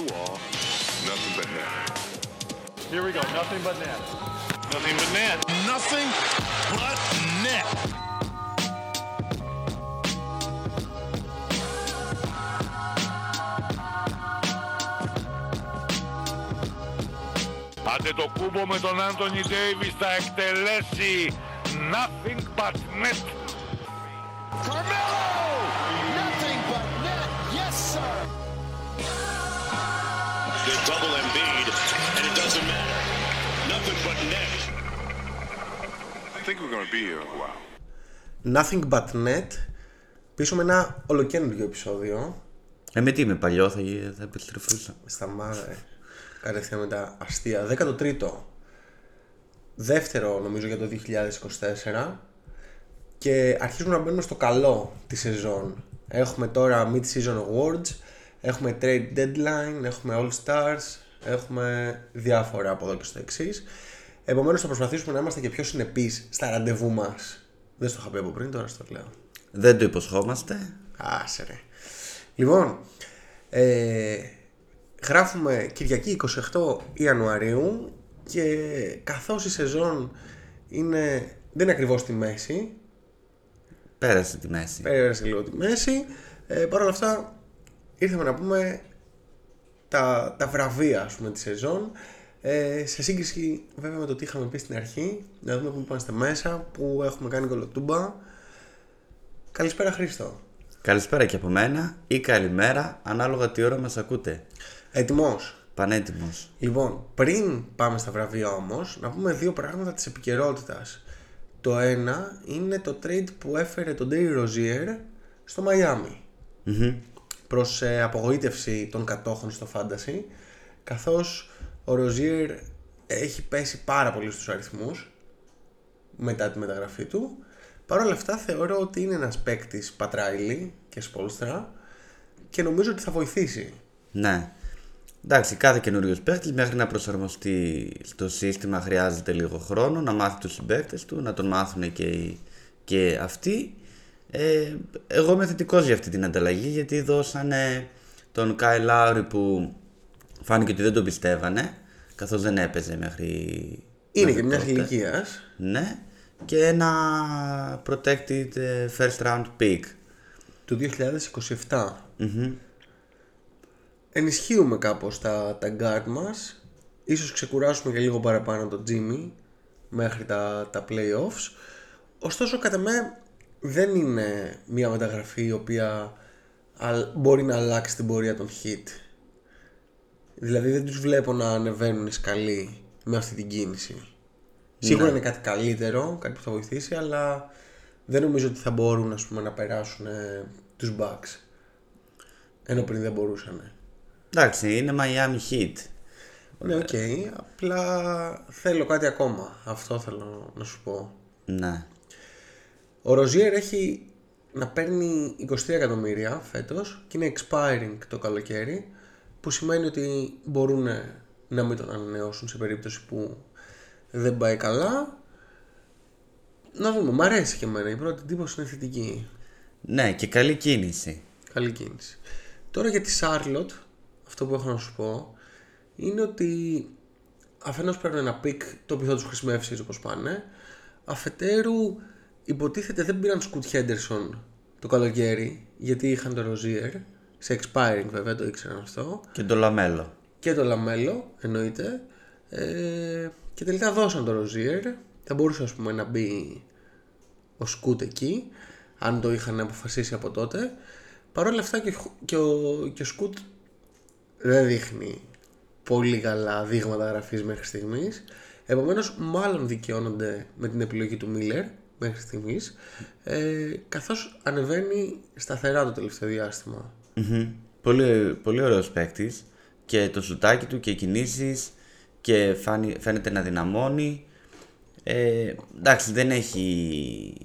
the wall, nothing but net. Here we go. Nothing but net. Nothing but net. Nothing but net. Άντε το κούμπο με τον Άντωνι Ντέιβις θα εκτελέσει nothing but net. think we're going to be here a while. Nothing but net. Πίσω με ένα ολοκένουργιο επεισόδιο. Ε, με τι είμαι παλιό, θα, γι- θα επιστρεφούσα. Στα μάδε. Κατευθείαν με τα αστεία. 13ο. Δεύτερο νομίζω για το 2024. Και αρχίζουμε να μπαίνουμε στο καλό τη σεζόν. Έχουμε τώρα Mid-Season Awards. Έχουμε Trade Deadline. Έχουμε All Stars. Έχουμε διάφορα από εδώ και στο εξής. Επομένως θα προσπαθήσουμε να είμαστε και πιο συνεπείς στα ραντεβού μας. Δεν στο είχα πει από πριν, τώρα στο λέω. Δεν το υποσχόμαστε. Άσε ρε. Λοιπόν, ε, γράφουμε Κυριακή 28 Ιανουαρίου και καθώς η σεζόν είναι, δεν είναι ακριβώς στη μέση, Πέρασε τη μέση. πέρασε λίγο τη μέση, ε, παρ' όλα αυτά ήρθαμε να πούμε τα, τα βραβεία ας πούμε, της σεζόν ε, σε σύγκριση βέβαια με το τι είχαμε πει στην αρχή να δούμε που είμαστε μέσα, που έχουμε κάνει κολοτούμπα Καλησπέρα Χρήστο Καλησπέρα και από μένα ή καλημέρα, ανάλογα τι ώρα μας ακούτε. Έτοιμος; Πανέτοιμος. Λοιπόν, πριν πάμε στα βραβεία όμως, να πούμε δύο πράγματα της επικαιρότητας. Το ένα είναι το trade που έφερε τον Terry Rozier στο Μαϊάμι. Προς ε, απογοήτευση των κατόχων στο Fantasy, καθώς ο Rozier έχει πέσει πάρα πολύ στους αριθμούς μετά τη μεταγραφή του. Παρ' όλα αυτά θεωρώ ότι είναι ένας παίκτης πατράιλι και σπόλστρα και νομίζω ότι θα βοηθήσει. Ναι. Εντάξει, κάθε καινούριο παίχτη μέχρι να προσαρμοστεί στο σύστημα χρειάζεται λίγο χρόνο να μάθει τους συμπαίκτες του, να τον μάθουν και, οι- και αυτοί. Ε, εγώ είμαι θετικός για αυτή την ανταλλαγή γιατί δώσανε τον Κάι Λάουρι που φάνηκε ότι δεν τον πιστεύανε καθώς δεν έπαιζε μέχρι. Είναι μέχρι και μιας τότε. ηλικίας. Ναι, και ένα protected ε, first round pick. του 2027. Ενισχύουμε κάπως τα, τα guard μας. Ίσως ξεκουράσουμε και λίγο παραπάνω το Jimmy μέχρι τα, τα playoffs. Ωστόσο κατά με δεν είναι μια μεταγραφή η οποία αλ- μπορεί να αλλάξει την πορεία των hit. Δηλαδή δεν τους βλέπω να ανεβαίνουν σκαλί με αυτή την κίνηση. Σίγουρα είναι κάτι καλύτερο, κάτι που θα βοηθήσει, αλλά δεν νομίζω ότι θα μπορούν ας πούμε, να περάσουν ε, τους Bucks. Ενώ πριν δεν μπορούσαν. Εντάξει, είναι Miami Heat. Ναι, οκ. Απλά θέλω κάτι ακόμα. Αυτό θέλω να σου πω. Ναι. Ο Ροζίερ έχει να παίρνει 23 εκατομμύρια φέτος και είναι expiring το καλοκαίρι που σημαίνει ότι μπορούν να μην τον ανανεώσουν σε περίπτωση που δεν πάει καλά. Να δούμε, μ' αρέσει και εμένα. Η πρώτη εντύπωση είναι θετική. Ναι, και καλή κίνηση. Καλή κίνηση. Τώρα για τη Σάρλοτ, αυτό που έχω να σου πω, είναι ότι αφενός παίρνουν ένα pick το οποίο θα τους χρησιμεύσει όπως πάνε. Αφετέρου υποτίθεται δεν πήραν Σκουτ Χέντερσον το καλοκαίρι γιατί είχαν το Ροζίερ σε expiring βέβαια το ήξεραν αυτό. Και το Λαμέλο. και το Λαμέλο εννοείται. Ε, και τελικά δώσαν το Ροζίερ θα μπορούσε ας πούμε να μπει ο Σκούτ εκεί αν το είχαν αποφασίσει από τότε. Παρ' όλα αυτά και, ο- και, ο, και ο Σκούτ δεν δείχνει πολύ καλά δείγματα γραφής μέχρι στιγμής. Επομένως μάλλον δικαιώνονται με την επιλογή του Μίλλερ μέχρι στιγμής. Ε, καθώς ανεβαίνει σταθερά το τελευταίο διάστημα Μμμ. Πολύ, πολύ ωραίος παίκτης. Και το σουτάκι του και οι κινήσεις και φάνη- φαίνεται να δυναμώνει. Ε, εντάξει, δεν έχει,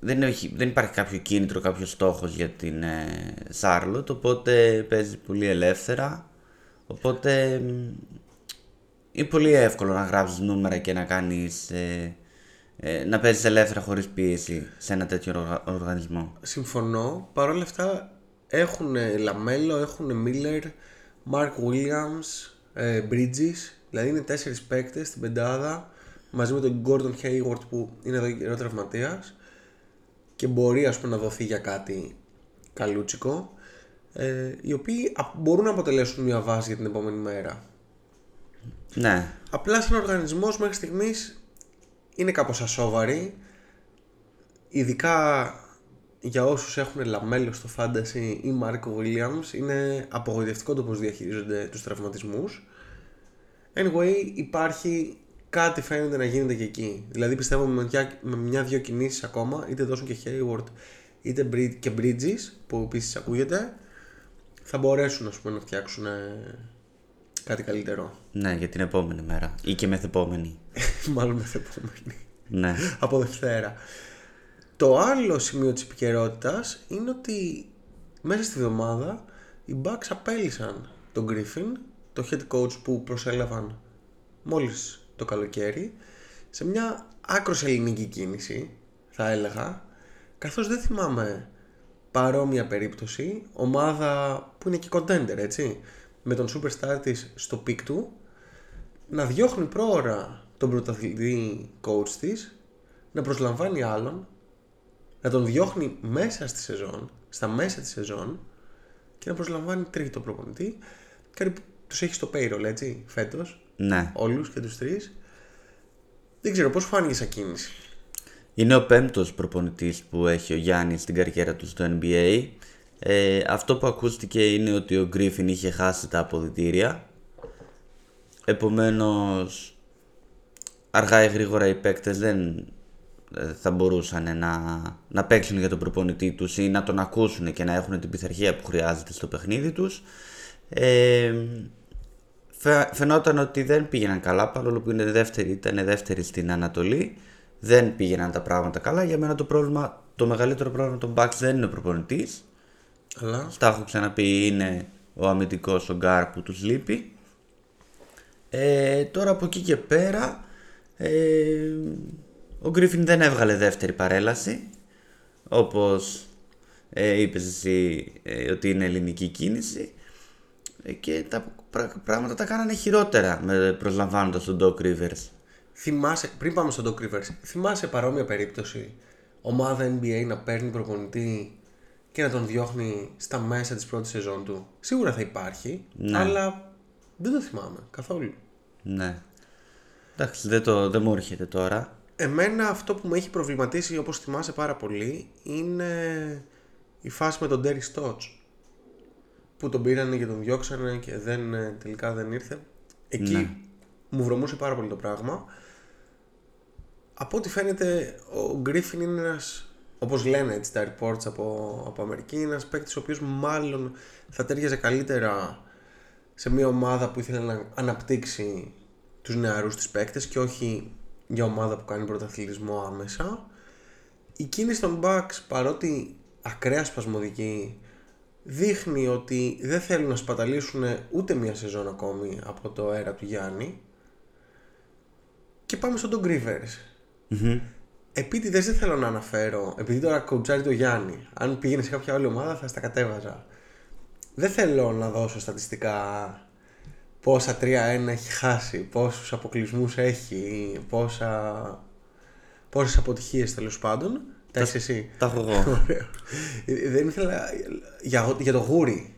δεν, έχει, δεν υπάρχει κάποιο κίνητρο, κάποιος στόχος για την ε, Σάρλοτ, οπότε παίζει πολύ ελεύθερα. Οπότε μ, είναι πολύ εύκολο να γράψεις νούμερα και να κάνεις, ε, ε, να παίζεις ελεύθερα χωρίς πίεση σε ένα τέτοιο οργα- οργανισμό. Συμφωνώ. Παρ' όλα αυτά έχουν Λαμέλο, έχουν Μίλλερ. Mark Williams, ε, Bridges, δηλαδή είναι τέσσερις παίκτες στην πεντάδα μαζί με τον Gordon Hayward που είναι εδώ και καιρό τραυματίας και μπορεί ας πούμε να δοθεί για κάτι καλούτσικο ε, οι οποίοι α- μπορούν να αποτελέσουν μια βάση για την επόμενη μέρα. Ναι. Απλά σαν οργανισμός μέχρι στιγμής είναι κάπως ασόβαροι ειδικά για όσους έχουν λαμέλο στο fantasy ή Marco Williams είναι απογοητευτικό το πως διαχειρίζονται τους τραυματισμούς Anyway υπάρχει κάτι φαίνεται να γίνεται και εκεί δηλαδή πιστεύω με μια- με μια-δυο κινήσεις ακόμα είτε δώσουν και Hayward είτε Brid- και Bridges που επίσης ακούγεται θα μπορέσουν ας πούμε, να φτιάξουν ε, κάτι καλύτερο Ναι, για την επόμενη μέρα. Ή και μεθεπόμενη. μάλλον μεθεπόμενη Ναι. από Δευτέρα. Το άλλο σημείο της επικαιρότητας είναι ότι μέσα στη βδομάδα οι Bucks απέλυσαν τον Griffin, το head coach που προσέλαβαν μόλις το καλοκαίρι, σε μια άκρως ελληνική κίνηση, θα έλεγα, καθώς δεν θυμάμαι παρόμοια περίπτωση, ομάδα που είναι και contender, έτσι, με τον superstar της στο peak του, να διώχνει πρόωρα τον πρωταθλητή coach της, να προσλαμβάνει άλλον, να τον διώχνει μέσα στη σεζόν, στα μέσα της σεζόν και να προσλαμβάνει τρίτο προπονητή. Κάτι που τους έχει στο payroll, έτσι, φέτος, ναι. όλους και τους τρεις. Δεν ξέρω πώς φάνηκε σαν κίνηση; Είναι ο πέμπτος προπονητής που έχει ο Γιάννης στην καριέρα του στο NBA. Ε, αυτό που ακούστηκε είναι ότι ο Γκρίφιν είχε χάσει τα αποδητήρια. Επομένως, αργά ή γρήγορα οι παίκτες δεν ε, θα μπορούσαν να, να παίξουν για τον προπονητή τους ή να τον ακούσουν και να έχουν την πειθαρχία που χρειάζεται στο παιχνίδι τους. Ε, Φε- φαινόταν ότι δεν πήγαιναν καλά παρόλο που είναι δεύτερη, ήταν δεύτερη στην Ανατολή. Δεν πήγαιναν τα πράγματα καλά. Για μένα το πρόβλημα, το μεγαλύτερο πρόβλημα των Bucks δεν είναι ο προπονητής. Αλλά Τα έχω ξαναπεί είναι ο αμυντικός ο Γκάρ που τους λείπει. Ε, τώρα από εκεί και πέρα ε, ο Γκρίφιν δεν έβγαλε δεύτερη παρέλαση όπως ε, είπες εσύ ε, ότι είναι ελληνική κίνηση ε, και τα πρά- πράγματα τα κάνανε χειρότερα με προσλαμβάνοντας τον Doc Rivers. θυμάσαι, πριν πάμε στον Doc Rivers, θυμάσαι παρόμοια περίπτωση ομάδα NBA να παίρνει προπονητή και να τον διώχνει στα μέσα της πρώτης σεζόν του; Σίγουρα θα υπάρχει, αλλά δεν το θυμάμαι καθόλου. Ναι. Εντάξει, δεν, το, δεν μου έρχεται τώρα. Εμένα αυτό που με έχει προβληματίσει όπως θυμάσαι πάρα πολύ είναι η φάση με τον Terry Stotts που τον πήρανε και τον διώξανε και δεν, ε, τελικά δεν ήρθε. Εκεί Ναι. μου βρωμούσε πάρα πολύ το πράγμα. Από ό,τι φαίνεται ο Griffin είναι ένας, όπως λένε έτσι τα reports από, από Αμερική, είναι ένας παίκτης ο οποίος μάλλον θα τέριαζε καλύτερα σε μια ομάδα που ήθελε να αναπτύξει τους νεαρούς της παίκτες και όχι για ομάδα που κάνει πρωταθλητισμό άμεσα. Η κίνηση των Bucks παρότι ακραία σπασμωδική δείχνει ότι δεν θέλουν να σπαταλήσουν ούτε μια σεζόν ακόμη από το αέρα του Γιάννη και πάμε στον Don Rivers. Επίτηδε δεν θέλω να αναφέρω, επειδή τώρα κοουτσάρει το Γιάννη. Αν πήγαινε σε κάποια άλλη ομάδα θα στα κατέβαζα. Δεν θέλω να δώσω στατιστικά πόσα 3-1 έχει χάσει, πόσους αποκλεισμούς έχει, πόσα... πόσες αποτυχίες τέλος πάντων. Τα έχεις εσύ. Τα έχω εγώ. Ωραίο. Ε, Δεν ήθελα για, για το γούρι.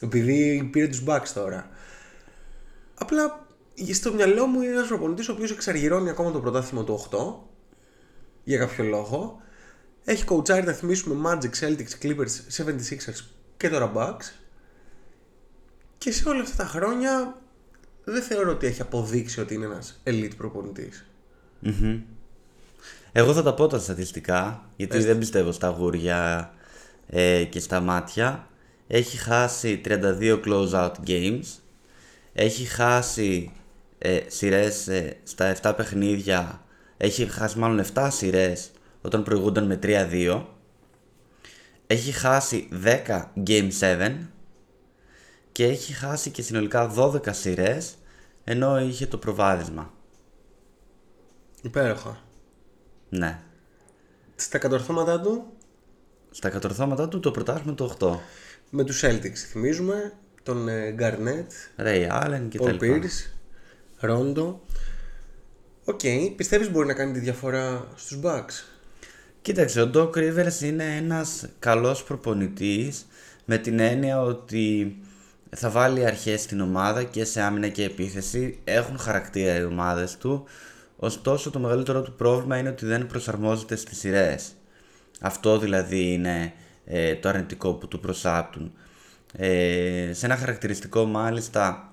Επειδή πήρε τους Bucks τώρα. Απλά στο μυαλό μου είναι ένας προπονητής ο οποίος εξαργυρώνει ακόμα το πρωτάθλημα του 8 για κάποιο λόγο. Έχει κοουτσάρει να θυμίσουμε Magic, Celtics, Clippers, 76ers και τώρα Bucks. Και σε όλα αυτά τα χρόνια δεν θεωρώ ότι έχει αποδείξει ότι είναι ένας elite προπονητής. Εγώ θα τα πω τα στατιστικά, γιατί δεν πιστεύω στα γούρια ε, και στα μάτια. Έχει χάσει 32 close-out games. Έχει χάσει ε, σειρές ε, στα 7 παιχνίδια. Έχει χάσει μάλλον 7 σειρές όταν προηγούνταν με 3-2. Έχει χάσει 10 Game 7 και έχει χάσει και συνολικά 12 σειρές ενώ είχε το προβάδισμα. Υπέροχα. Ναι. Στα κατορθώματά του; Στα κατορθώματά του το πρωτάθλημα το 8. με τους Celtics θυμίζουμε τον ε, Γκαρνέτ, Ray Allen και τα Πολ λοιπά. Πίρς, Ρόντο. Οκ, πιστεύεις μπορεί να κάνει τη διαφορά στους Bucks; Κοίταξε, ο Doc Rivers είναι ένας καλός προπονητής με την έννοια ότι θα βάλει αρχές στην ομάδα και σε άμυνα και επίθεση. Έχουν χαρακτήρα οι ομάδες του. Ωστόσο το μεγαλύτερο του πρόβλημα είναι ότι δεν προσαρμόζεται στις σειρές. Αυτό δηλαδή είναι ε, το αρνητικό που του προσάπτουν. Ε, σε ένα χαρακτηριστικό μάλιστα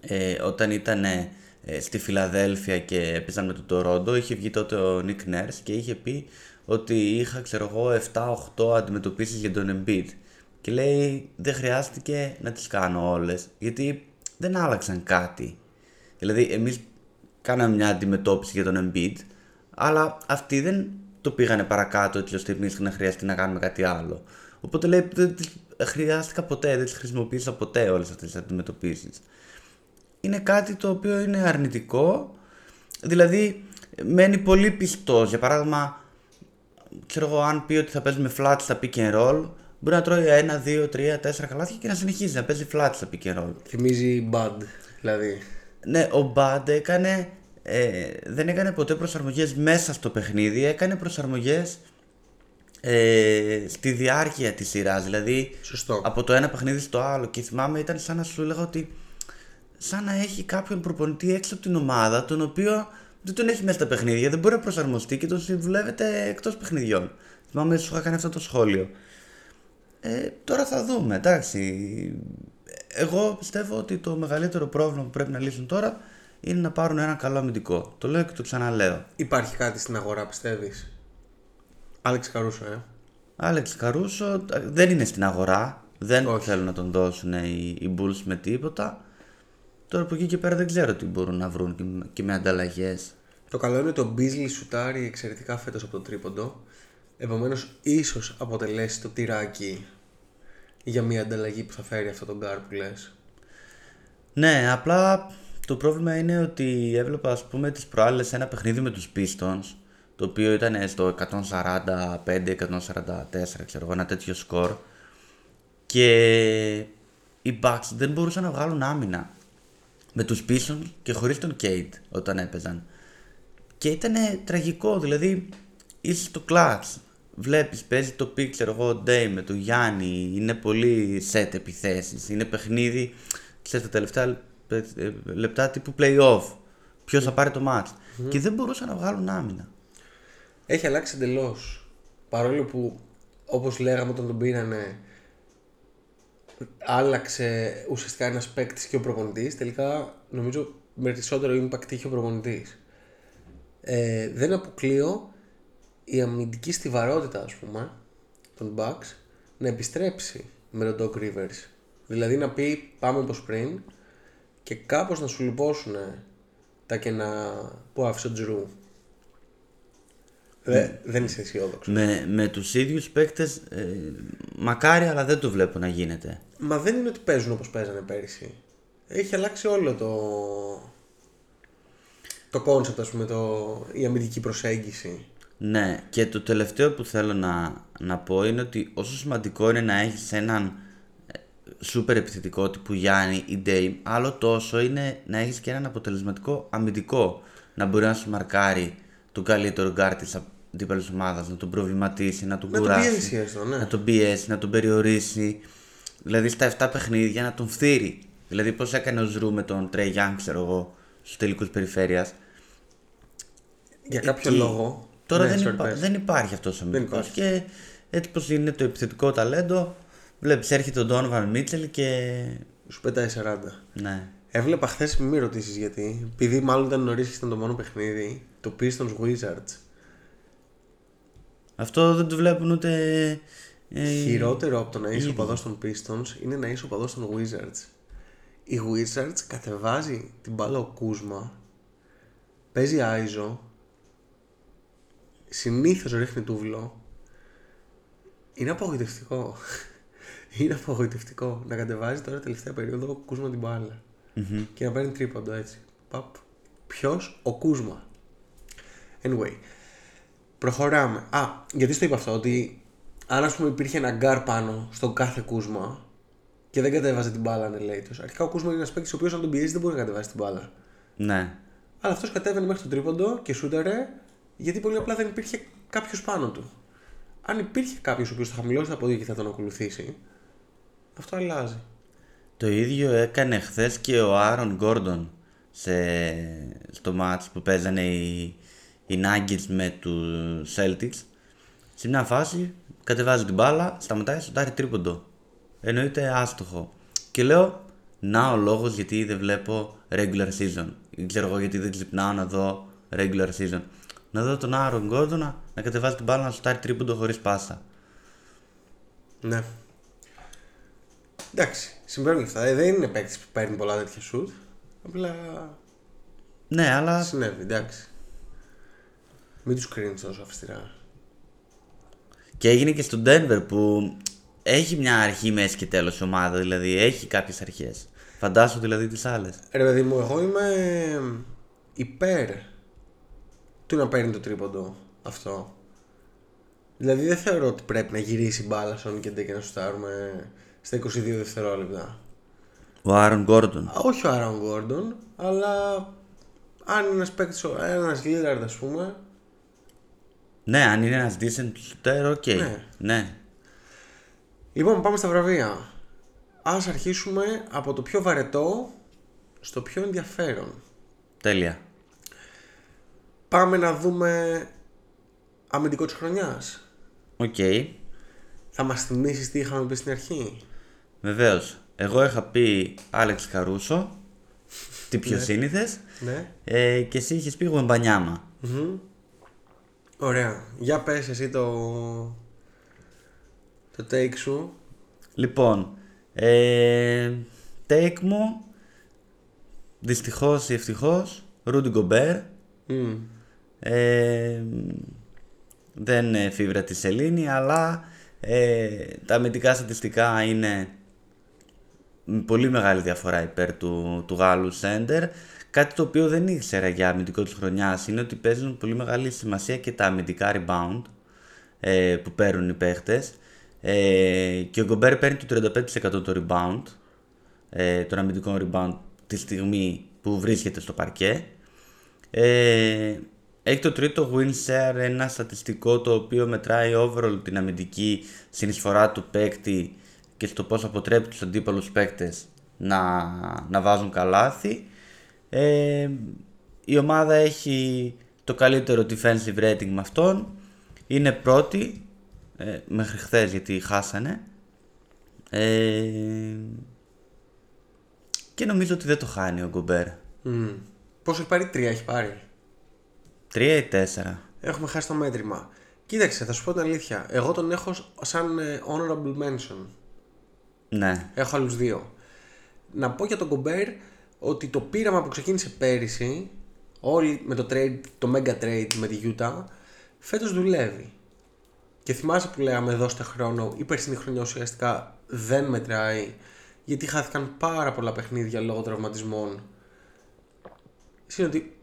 ε, όταν ήταν ε, στη Φιλαδέλφια και έπαιζαν με το Τορόντο είχε βγει τότε ο Νίκ Nurse και είχε πει ότι είχα ξέρω εγώ 7-8 αντιμετωπίσεις για τον Embiid και λέει δεν χρειάστηκε να τις κάνω όλες γιατί δεν άλλαξαν κάτι δηλαδή εμείς κάναμε μια αντιμετώπιση για τον Embiid αλλά αυτοί δεν το πήγανε παρακάτω έτσι ώστε εμείς να χρειαστεί να κάνουμε κάτι άλλο οπότε λέει δεν τις χρειάστηκα ποτέ, δεν τις χρησιμοποίησα ποτέ όλες αυτές τις αντιμετωπίσεις είναι κάτι το οποίο είναι αρνητικό. Δηλαδή, μένει πολύ πιστός. Για παράδειγμα, ξέρω εγώ, αν πει ότι θα παίζουμε flat στα pick and roll, μπορεί να τρώει ένα, δύο, τρία, τέσσερα καλάθια και να συνεχίζει να παίζει flat στα pick and roll. Θυμίζει Bud, δηλαδή. Ναι, ο Bad έκανε, ε, δεν έκανε ποτέ προσαρμογές μέσα στο παιχνίδι, έκανε προσαρμογές ε, στη διάρκεια της σειράς. Δηλαδή, Σωστό. από το ένα παιχνίδι στο άλλο. Και θυμάμαι ήταν σαν να σου έλεγα ότι σαν να έχει κάποιον προπονητή έξω από την ομάδα, τον οποίο δεν τον έχει μέσα στα παιχνίδια, δεν μπορεί να προσαρμοστεί και τον συμβουλεύεται εκτός παιχνιδιών. Θυμάμαι σου είχα κάνει αυτό το σχόλιο. Ε, τώρα θα δούμε, εντάξει. Εγώ πιστεύω ότι το μεγαλύτερο πρόβλημα που πρέπει να λύσουν τώρα είναι να πάρουν ένα καλό αμυντικό. Το λέω και το ξαναλέω. Υπάρχει κάτι στην αγορά, πιστεύεις; Άλεξ Καρούσο, ε. Άλεξ Καρούσο ε, δεν είναι στην αγορά. Δεν Όχι. θέλουν να τον δώσουν οι, οι Bulls με τίποτα. Τώρα από εκεί και πέρα δεν ξέρω τι μπορούν να βρουν και, με- και με ανταλλαγές. Το καλό είναι ότι ο Beasley σουτάρει εξαιρετικά φέτος από το τρίποντο. Επομένως, ίσως αποτελέσει το τυράκι για μια ανταλλαγή που θα φέρει αυτό το γκάρ που λες. Ναι, απλά το πρόβλημα είναι ότι έβλεπα ας πούμε τις προάλλες ένα παιχνίδι με τους Pistons το οποίο ήταν στο 145-144 ξέρω εγώ ένα τέτοιο σκορ. Και οι Bucks δεν μπορούσαν να βγάλουν άμυνα με τους Pistons και χωρίς τον Kate όταν έπαιζαν. Και ήταν τραγικό δηλαδή είσαι στο clutch βλέπεις παίζει το pick ξέρω εγώ ο Day με τον Γιάννη είναι πολύ set επιθέσεις είναι παιχνίδι ξέρεις τα τελευταία ε, ε, λεπτά τύπου play-off ποιος θα πάρει το match και δεν μπορούσαν να βγάλουν άμυνα Έχει αλλάξει εντελώς. Παρόλο που, όπως λέγαμε όταν τον πήρανε, άλλαξε ουσιαστικά ένας παίκτης και ο προπονητής. Τελικά νομίζω περισσότερο impact είχε ο προπονητής. Ε, δεν αποκλείω η αμυντική στιβαρότητα, ας πούμε, των Bucks να επιστρέψει με τον Doc Rivers. Δηλαδή να πει πάμε όπως πριν και κάπως να συμπληρώσουν τα κενά που άφησε ο Τζρου. Δε- δεν είσαι αισιόδοξος. με, με τους ίδιους παίκτες ε, μακάρι αλλά δεν το βλέπω να γίνεται Μα δεν είναι ότι παίζουν όπως παίζανε πέρυσι. Έχει αλλάξει όλο το. το concept, ας πούμε, το... η αμυντική προσέγγιση. Ναι, και το τελευταίο που θέλω να, να πω είναι ότι όσο σημαντικό είναι να έχεις έναν ε, σούπερ επιθετικό τύπου Γιάννη ή Ντέιμ, άλλο τόσο είναι να έχεις και έναν αποτελεσματικό αμυντικό. Να μπορεί να σου μαρκάρει τον καλύτερο γκάρ της αντίπαλης ομάδας, να τον προβληματίσει, να τον Να τον κουράσει. πιέσει έστω, ναι. Να τον πιέσει, να τον περιορίσει. Δηλαδή στα 7 παιχνίδια να τον φθείρει. Δηλαδή πώς έκανε ο Τζρου με τον Τρέι Γιάνγκ, ξέρω εγώ, στους τελικούς περιφέρειας. Για κάποιο Εκεί. λόγο. Τώρα Ναι, δεν, sorry, υπά- πες. δεν υπάρχει αυτός ο αμυντικός υπάρχει. και έτσι πως είναι το επιθετικό ταλέντο βλέπεις έρχεται ο Donovan Μίτσελ και Σου πετάει 40. ναι Έβλεπα χθες, μην με ρωτήσεις γιατί. Επειδή μάλλον ήταν νωρίς και ήταν το μόνο παιχνίδι. Το Pistons Wizards. αυτό δεν το βλέπουν ούτε ε, Χειρότερο από το να είσαι ίδιοι. οπαδό των Pistons είναι να είσαι οπαδό των Wizards. Οι Wizards κατεβάζει την μπάλα ο Κούσμα, παίζει iso, συνήθως ρίχνει τούβλο. Είναι απογοητευτικό. είναι απογοητευτικό να κατεβάζει τώρα τελευταία περίοδο ο Κούσμα την μπάλα. Και να παίρνει τρίποντο έτσι. Παπ. Ποιος, ο Κούσμα. Anyway, προχωράμε. Α, γιατί στο είπα αυτό, ότι αν ας πούμε υπήρχε ένα γκάρ πάνω στον κάθε κούσμα, και δεν κατέβαζε την μπάλα ανελαίτω. Αρχικά ο Κούσμα είναι ένας παίκτης ο οποίος αν τον πιέζει δεν μπορεί να κατεβάσει την μπάλα. Ναι. Αλλά αυτός κατέβαινε μέχρι τον τρίποντο και σούταρε γιατί πολύ απλά δεν υπήρχε κάποιος πάνω του. Αν υπήρχε κάποιος ο οποίος θα χαμηλώσει τα πόδια και θα τον ακολουθήσει, αυτό αλλάζει. Το ίδιο έκανε χθες και ο Άρον Γκόρντον σε, στο μάτς που παίζανε οι, οι Nuggets με τους Celtics. Σε μια φάση κατεβάζει την μπάλα, σταματάει, σουτάρει τρίποντο. Εννοείται άστοχο. Και λέω, να ο λόγος γιατί δεν βλέπω regular season. Ή ξέρω εγώ γιατί δεν ξυπνάω να δω regular season. Να δω τον Άρον Γκόρντον να, να κατεβάζει την μπάλα να σουτάρει τρίποντο χωρίς πάσα. Ναι. Εντάξει, συμβαίνουν αυτά. Ε, δεν είναι παίκτης που παίρνει πολλά τέτοια σουτ. Απλά Ναι, αλλά συνέβη, εντάξει. Μην τους κρίνεις τόσο αυστηρά. Και έγινε και στο Denver που έχει μια αρχή, μέση και τέλος η ομάδα, δηλαδή έχει κάποιες αρχές. Φαντάσου δηλαδή τις άλλες. Ρε παιδί μου, εγώ είμαι υπέρ του να παίρνει το τρίποντο αυτό. Δηλαδή δεν θεωρώ ότι πρέπει να γυρίσει μπάλα στον και και να σουτάρουμε στα 22 δευτερόλεπτα. Ο Άρον Γκόρντον. Α, Όχι ο Άρον Γκόρντον, αλλά αν είναι ένας παίκτης, ένας Λίλαρντ ας πούμε, Ναι, αν είναι ένας decent shooter, OK. Ναι. Ναι. Λοιπόν, πάμε στα βραβεία. Ας αρχίσουμε από το πιο βαρετό στο πιο ενδιαφέρον. Τέλεια. Πάμε να δούμε αμυντικό της χρονιάς. Οκ. Θα μας θυμίσεις τι είχαμε πει στην αρχή; Βεβαίως. Εγώ είχα πει Άλεξ Καρούσο. Τι πιο σύνηθες. Ναι. Ε, και εσύ είχες πει Γουεμπανιάμα. Ωραία. Για πες εσύ το... Το take σου. Λοιπόν, ε, take μου, δυστυχώς ή ευτυχώς, Ρούντι Γκομπέρ. Μμ. Ε, δεν ε, φίβρα τη σελήνη, αλλά ε, τα αμυντικά στατιστικά είναι με πολύ μεγάλη διαφορά υπέρ του, του Γάλλου Σέντερ. Κάτι το οποίο δεν ήξερα για αμυντικό της χρονιάς είναι ότι παίζουν πολύ μεγάλη σημασία και τα αμυντικά rebound ε, που παίρνουν οι παίχτες. Ε, και ο Γκομπέρ παίρνει το 35% το rebound, ε, τον αμυντικό rebound τη στιγμή που βρίσκεται στο παρκέ. Ε, έχει το τρίτο win share, ένα στατιστικό το οποίο μετράει overall την αμυντική συνεισφορά του παίκτη και στο πώς αποτρέπει τους αντίπαλους παίκτες να, να βάζουν καλάθι. Ε, η ομάδα έχει το καλύτερο defensive rating με αυτόν. Είναι πρώτη ε, μέχρι χθες γιατί χάσανε. Ε, και νομίζω ότι δεν το χάνει ο Γκομπέρ. Μμ. Πόσος έχει πάρει, τρία έχει πάρει. Τρία ή τέσσερα. Έχουμε χάσει το μέτρημα. Κοίταξε, θα σου πω την αλήθεια. Εγώ τον έχω σαν ε, honorable mention. Ναι. Έχω άλλους δύο. Να πω για τον Κομπέρ ότι το πείραμα που ξεκίνησε πέρυσι, όλοι με το trade, το mega trade με τη Utah, φέτος δουλεύει. Και θυμάσαι που λέγαμε δώστε χρόνο, η περσινή χρονιά ουσιαστικά δεν μετράει, γιατί χάθηκαν πάρα πολλά παιχνίδια λόγω τραυματισμών. Είναι ότι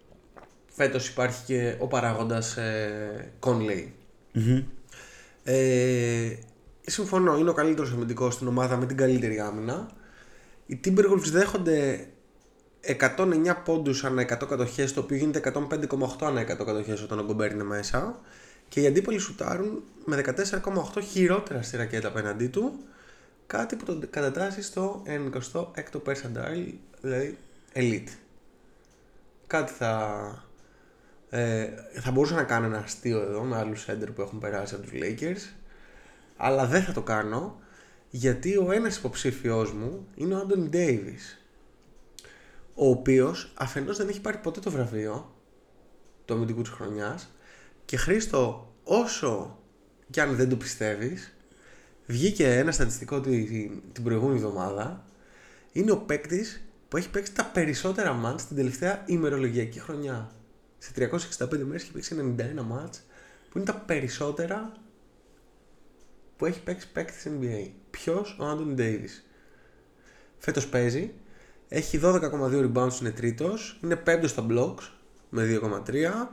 φέτος υπάρχει και ο παράγοντας ε, Conley. Ε, συμφωνώ, είναι ο καλύτερος αμυντικός στην ομάδα με την καλύτερη άμυνα. Οι Timberwolves δέχονται 109 πόντους ανά 100 κατοχές, το οποίο γίνεται 105,8 ανά 100 κατοχές όταν ο Γκομπέρ είναι μέσα. Και οι αντίπαλοι σουτάρουν με 14,8 χειρότερα στη ρακέτα απέναντί του, κάτι που τον κατατάσσει στο 96ο percentile, δηλαδή elite. Κάτι θα, ε, θα μπορούσα να κάνω ένα αστείο εδώ με άλλους center που έχουν περάσει από τους Lakers αλλά δεν θα το κάνω γιατί ο ένας υποψήφιός μου είναι ο Άντωνι Ντέιβις ο οποίος αφενός δεν έχει πάρει ποτέ το βραβείο του αμυντικού της χρονιάς και Χρήστο όσο κι αν δεν το πιστεύεις βγήκε ένα στατιστικό τη- την προηγούμενη εβδομάδα είναι ο παίκτης που έχει παίξει τα περισσότερα μάτς την τελευταία ημερολογιακή χρονιά. Σε 365 μέρες έχει παίξει 91 μάτς που είναι τα περισσότερα που έχει παίξει παίκτης NBA. Ποιος; Ο Άντωνι Ντέιβις. Φέτος παίζει. Έχει 12,2 rebounds, είναι τρίτος. Είναι πέμπτος στα blocks με 2,3.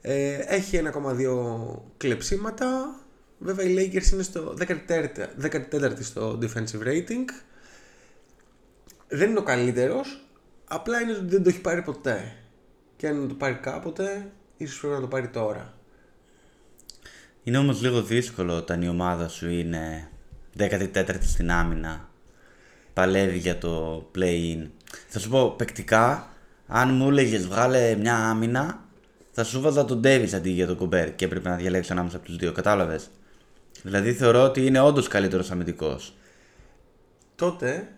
Ε, έχει 1,2 κλεψίματα. Βέβαια οι Lakers είναι στο 14, 14 στο defensive rating. δεν είναι ο καλύτερος, απλά είναι ότι δεν το έχει πάρει ποτέ. Και αν το πάρει κάποτε, ίσως πρέπει να το πάρει τώρα. Είναι όμως λίγο δύσκολο όταν η ομάδα σου είναι 14η στην άμυνα. Παλεύει για το play-in. Θα σου πω, παικτικά, αν μου έλεγες βγάλε μια άμυνα, θα σου βάζα τον Davis αντί για τον Κομπέρ και έπρεπε να διαλέξω ανάμεσα από τους δύο. Κατάλαβες; Δηλαδή θεωρώ ότι είναι όντως καλύτερος αμυντικός. Τότε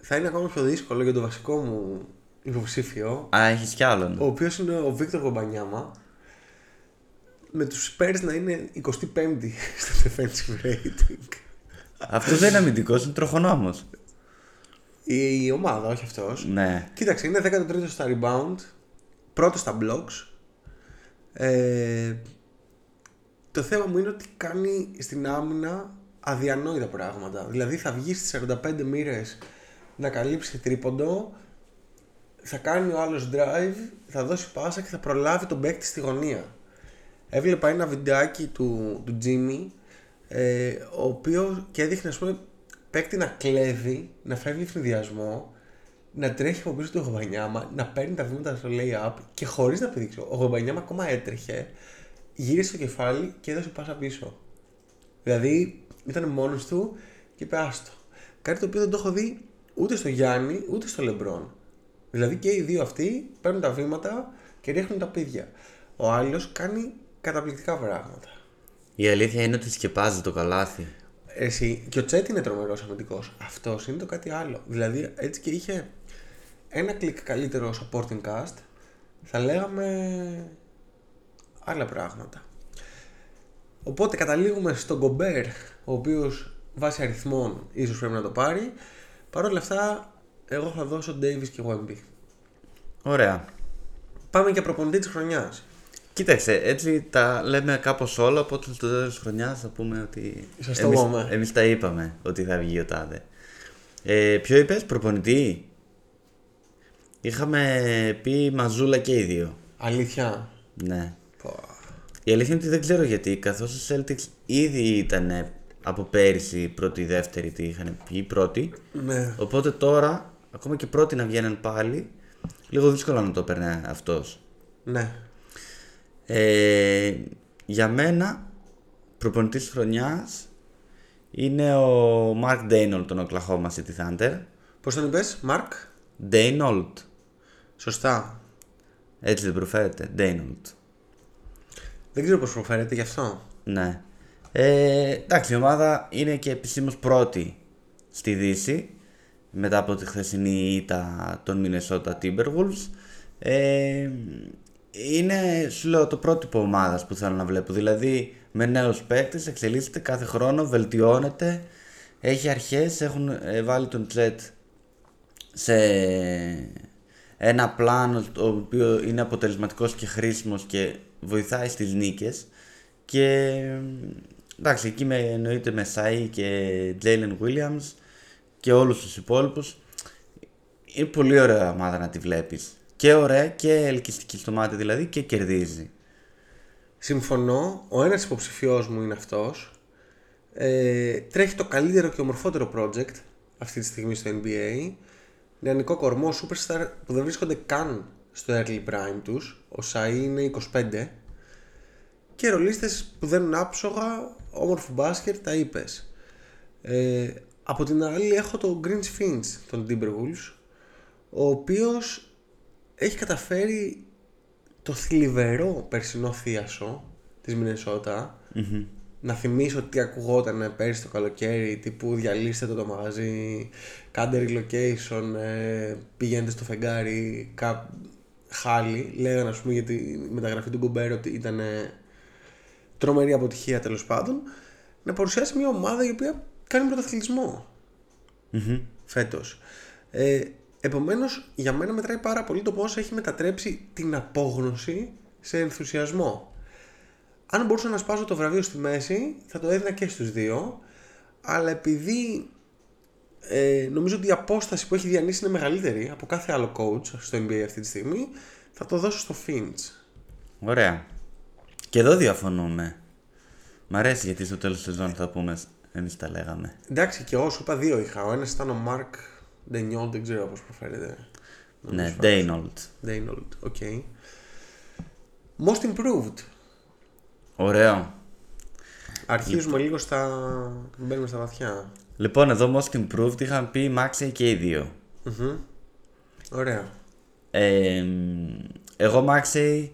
θα είναι ακόμα πιο δύσκολο για το βασικό μου υποψήφιο, Α, έχεις κι άλλον. ο οποίος είναι ο Βίκτορ Γομπανιάμα, με τους Spurs να είναι 25η στο defensive rating. Αυτός δεν είναι αμυντικός, είναι τροχονόμος. Η, η ομάδα, όχι αυτός. Ναι. Κοίταξε, είναι 13ο στα rebound, πρώτος στα blocks. Ε, το θέμα μου είναι ότι κάνει στην άμυνα αδιανόητα πράγματα. Δηλαδή θα βγει στις 45 μοίρες να καλύψει τρίποντο, θα κάνει ο άλλος drive, θα δώσει πάσα και θα προλάβει τον παίκτη στη γωνία. Έβλεπα ένα βιντεάκι του, του Jimmy, ε, ο οποίος και έδειχνε ας πούμε παίκτη να κλέβει, να φεύγει ευνηδιασμό, να τρέχει από πίσω του Γομπανιάμα, να παίρνει τα βήματα στο lay-up και χωρίς να πηδήξει. Ο Γομπανιάμα ακόμα έτρεχε, γύρισε το κεφάλι και έδωσε πάσα πίσω. Δηλαδή ήταν μόνος του και είπε άστο. Κάτι το οποίο δεν το έχω δει ούτε στο Γιάννη ούτε στο Λεμπρόν. Δηλαδή και οι δύο αυτοί παίρνουν τα βήματα και ρίχνουν τα πίδια. Ο άλλος κάνει καταπληκτικά πράγματα. Η αλήθεια είναι ότι σκεπάζει το καλάθι. Εσύ, και ο Τσέτ είναι τρομερός αμυντικός. Αυτός είναι το κάτι άλλο. Δηλαδή έτσι και είχε ένα κλικ καλύτερο supporting cast, θα λέγαμε άλλα πράγματα. Οπότε καταλήγουμε στον Γκομπέρ, ο οποίος βάσει αριθμών ίσως πρέπει να το πάρει. Παρ' όλα αυτά, εγώ θα δώσω Davis και Wemby. Ωραία. Πάμε για προπονητή της χρονιάς. Κοίταξε, έτσι τα λέμε κάπως όλα, οπότε στο τέλος της χρονιάς θα πούμε ότι Σας το εμείς, πούμε. εμείς τα είπαμε ότι θα βγει ο Τάδε. Ε, ποιο είπες, προπονητή; Είχαμε πει Μαζούλα και οι δύο. Αλήθεια. Ναι. Πω. Η αλήθεια είναι ότι δεν ξέρω γιατί, καθώς οι Celtics ήδη ήταν από πέρυσι πρώτη ή δεύτερη, τι είχαν πει, πρώτη. Ναι. Οπότε τώρα, ακόμα και πρώτη να βγαίνουν πάλι, λίγο δύσκολο να το έπαιρνε αυτός. Ναι. Ε, για μένα, προπονητής χρονιάς είναι ο Mark Daynold των Oklahoma City Thunder. Πώς τον είπες, Μαρκ. Daynold. Σωστά. Έτσι δεν προφέρεται. Daynold. Δεν ξέρω πώς προφέρεται γι' αυτό. Ναι. Ε, εντάξει, η ομάδα είναι και επισήμως πρώτη στη Δύση μετά από τη χθεσινή ήττα των Minnesota Timberwolves. Ε, είναι, σου λέω, το πρότυπο ομάδας που θέλω να βλέπω. Δηλαδή, με νέους παίκτες, εξελίσσεται κάθε χρόνο, βελτιώνεται, έχει αρχές, έχουν ε, βάλει τον Τζετ σε ένα πλάνο το οποίο είναι αποτελεσματικός και χρήσιμος και βοηθάει στις νίκες και εντάξει εκεί με, εννοείται με Σάι και Jalen Williams και όλους τους υπόλοιπους είναι πολύ ωραία ομάδα να τη βλέπεις και ωραία και ελκυστική στο μάτι δηλαδή και κερδίζει Συμφωνώ. Ο ένας υποψηφιός μου είναι αυτός. Ε, τρέχει το καλύτερο και ομορφότερο project αυτή τη στιγμή στο NBA. Νεανικό κορμό, superstar που δεν βρίσκονται καν στο early prime τους. Ο Σαΐ είναι 25. Και ρολίστες που δένουν άψογα, όμορφο μπάσκετ, τα είπες. Ε, από την άλλη έχω τον Greens Finch, τον Timberwolves, ο οποίος έχει καταφέρει το θλιβερό περσινό θίασο της μινεσοτα Να θυμίσω τι ακουγόταν πέρσι το καλοκαίρι, τύπου διαλύστε το το μαγαζί, κάντε relocation, ε, πηγαίνετε στο φεγγάρι, κά... χάλι. Λέγανε ας πούμε για τη μεταγραφή του Γκομπέρ ότι ήταν ε, τρομερή αποτυχία τέλος πάντων. Να παρουσιάσει μια ομάδα η οποία κάνει πρωταθλητισμό φέτος. Ε, επομένως, για μένα μετράει πάρα πολύ το πώς έχει μετατρέψει την απόγνωση σε ενθουσιασμό. Αν μπορούσα να σπάσω το βραβείο στη μέση, θα το έδινα και στους δύο, αλλά επειδή ε, νομίζω ότι η απόσταση που έχει διανύσει είναι μεγαλύτερη από κάθε άλλο coach στο NBA αυτή τη στιγμή, θα το δώσω στο Finch. Ωραία. Και εδώ διαφωνούμε. Μ' αρέσει γιατί στο τέλος της σεζόν θα πούμε εμείς τα λέγαμε. Εντάξει, και εγώ σου είπα δύο είχα. Ο ένας ήταν ο Mark Ντενιόλ, δεν ξέρω πώς προφέρεται. Ναι, Daigneault. Ντέινολτ, OK. Most improved. Ωραίο. Αρχίζουμε λίγο στα... Μπαίνουμε στα βαθιά. Λοιπόν, εδώ most improved είχαμε πει Maxey και οι δύο. Ωραία. Ε, εγώ Maxey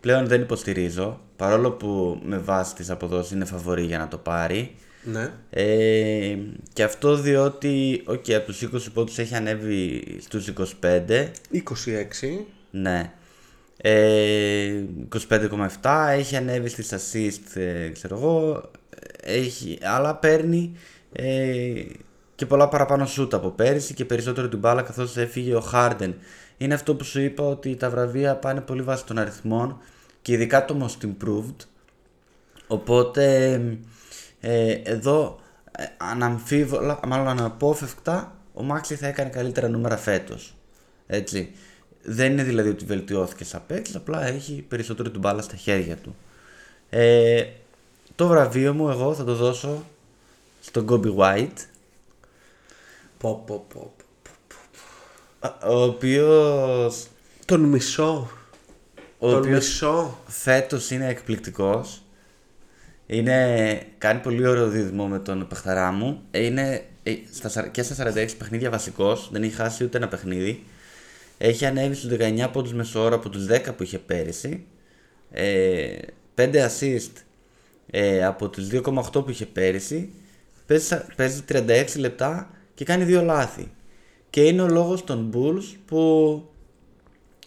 πλέον δεν υποστηρίζω. Παρόλο που με βάση τις αποδόσεις είναι φαβορή για να το πάρει. Ναι. Ε, και αυτό διότι, οκ, από τους 20 πόντους έχει ανέβει στους 25. 26. Ναι. Ε, 25,7 έχει ανέβει στις assist, ε, ξέρω εγώ. Έχει, αλλά παίρνει ε, και πολλά παραπάνω σουτ από πέρυσι και περισσότερο την μπάλα καθώς έφυγε ο Harden. Είναι αυτό που σου είπα ότι τα βραβεία πάνε πολύ βάσει των αριθμών και ειδικά το most improved. Οπότε ε, εδώ ε, αναμφίβολα, μάλλον αναπόφευκτα ο Μάξι θα έκανε καλύτερα νούμερα φέτος. Έτσι. Δεν είναι δηλαδή ότι βελτιώθηκε σαν παίκτης, απλά έχει περισσότερο την μπάλα στα χέρια του. Ε, το βραβείο μου εγώ θα το δώσω στον Kobe White, Πω, πω, πω. ο οποίος, Τον μισό. ο Τον οποίος μισό. φέτος είναι εκπληκτικός. Είναι, κάνει πολύ ωραίο δίδυμο με τον παιχταρά μου. Ε, Είναι ε, στα, σαρ- και στα 46 παιχνίδια βασικός, δεν έχει χάσει ούτε ένα παιχνίδι. Έχει ανέβει στους 19 πόντους μεσόωρο από τους 10 που είχε πέρυσι. Ε, 5 assist ε, από τους 2,8 που είχε πέρυσι. Παίζει, σα- παίζει 36 λεπτά και κάνει δύο λάθη. Και είναι ο λόγος των Bulls που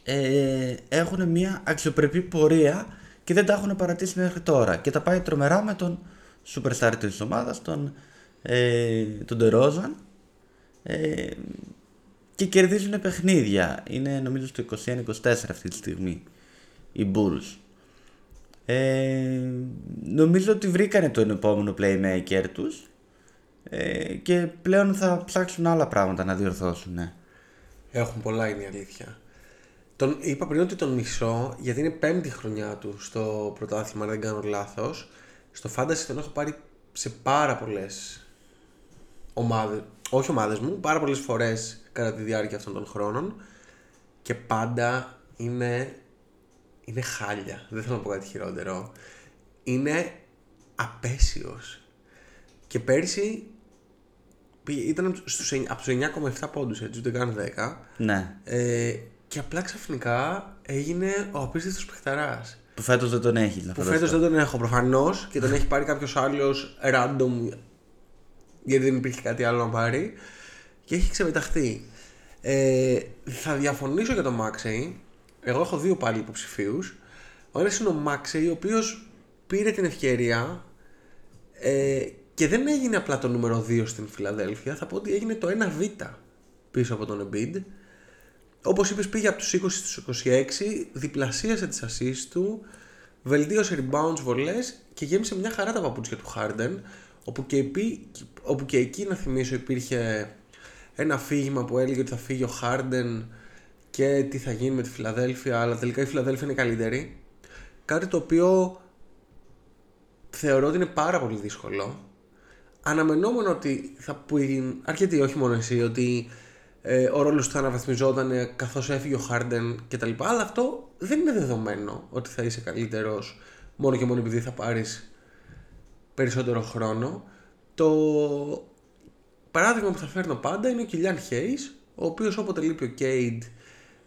ε, έχουν μια αξιοπρεπή πορεία και δεν τα έχουν παρατήσει μέχρι τώρα. Και τα πάει τρομερά με τον superstar της ομάδας, τον, ε, τον DeRozan. Ε, και κερδίζουν παιχνίδια. Είναι νομίζω στο 21-24 αυτή τη στιγμή οι Bulls. Ε, νομίζω ότι βρήκανε τον επόμενο playmaker τους ε, και πλέον θα ψάξουν άλλα πράγματα να διορθώσουν. ναι. Έχουν πολλά είναι η αλήθεια. Τον, είπα πριν ότι τον μισό, γιατί είναι πέμπτη χρονιά του στο πρωτάθλημα, αν δεν κάνω λάθος. Στο Fantasy τον έχω πάρει σε πάρα πολλές ομάδες, όχι ομάδες μου, πάρα πολλές φορές κατά τη διάρκεια αυτών των χρόνων και πάντα είναι, είναι χάλια. Δεν θέλω να πω κάτι χειρότερο. Είναι απέσιος. Και πέρυσι πήγε, ήταν στους, εννιά- από τους 9,7 πόντους, έτσι, ούτε καν 10. Ναι. Ε, και απλά ξαφνικά έγινε ο απίστευτος παιχταράς. Που φέτος δεν τον έχεις. να Που φανταστώ. φέτος δεν τον έχω προφανώς και τον έχει πάρει κάποιος άλλος random γιατί δεν υπήρχε κάτι άλλο να πάρει και έχει ξεμεταχθεί. Ε, θα διαφωνήσω για τον Μάξεϊ. Εγώ έχω δύο πάλι υποψηφίους. Ο ένας είναι ο Μάξεϊ, ο οποίος πήρε την ευκαιρία ε, και δεν έγινε απλά το νούμερο 2 στην Φιλαδέλφια. Θα πω ότι έγινε το 1β πίσω από τον Embiid. Όπως είπες πήγε από τους 20 στους 26, διπλασίασε τις assists του, βελτίωσε rebounds βολές και γέμισε μια χαρά τα παπούτσια του Harden, όπου και, επί, όπου και εκεί να θυμίσω υπήρχε ένα φύγημα που έλεγε ότι θα φύγει ο Harden και τι θα γίνει με τη Φιλαδέλφια, αλλά τελικά η Φιλαδέλφια είναι καλύτερη. Κάτι το οποίο θεωρώ ότι είναι πάρα πολύ δύσκολο. Αναμενόμενο ότι θα πει αρκετοί, όχι μόνο εσύ, ότι ε, ο ρόλος του θα αναβαθμιζόταν καθώς έφυγε ο Χάρντεν και τα λοιπά, αλλά αυτό δεν είναι δεδομένο ότι θα είσαι καλύτερος μόνο και μόνο επειδή θα πάρεις περισσότερο χρόνο. Το παράδειγμα που θα φέρνω πάντα είναι ο Κιλιάν Χέις, ο οποίος όποτε λείπει ο Κέιντ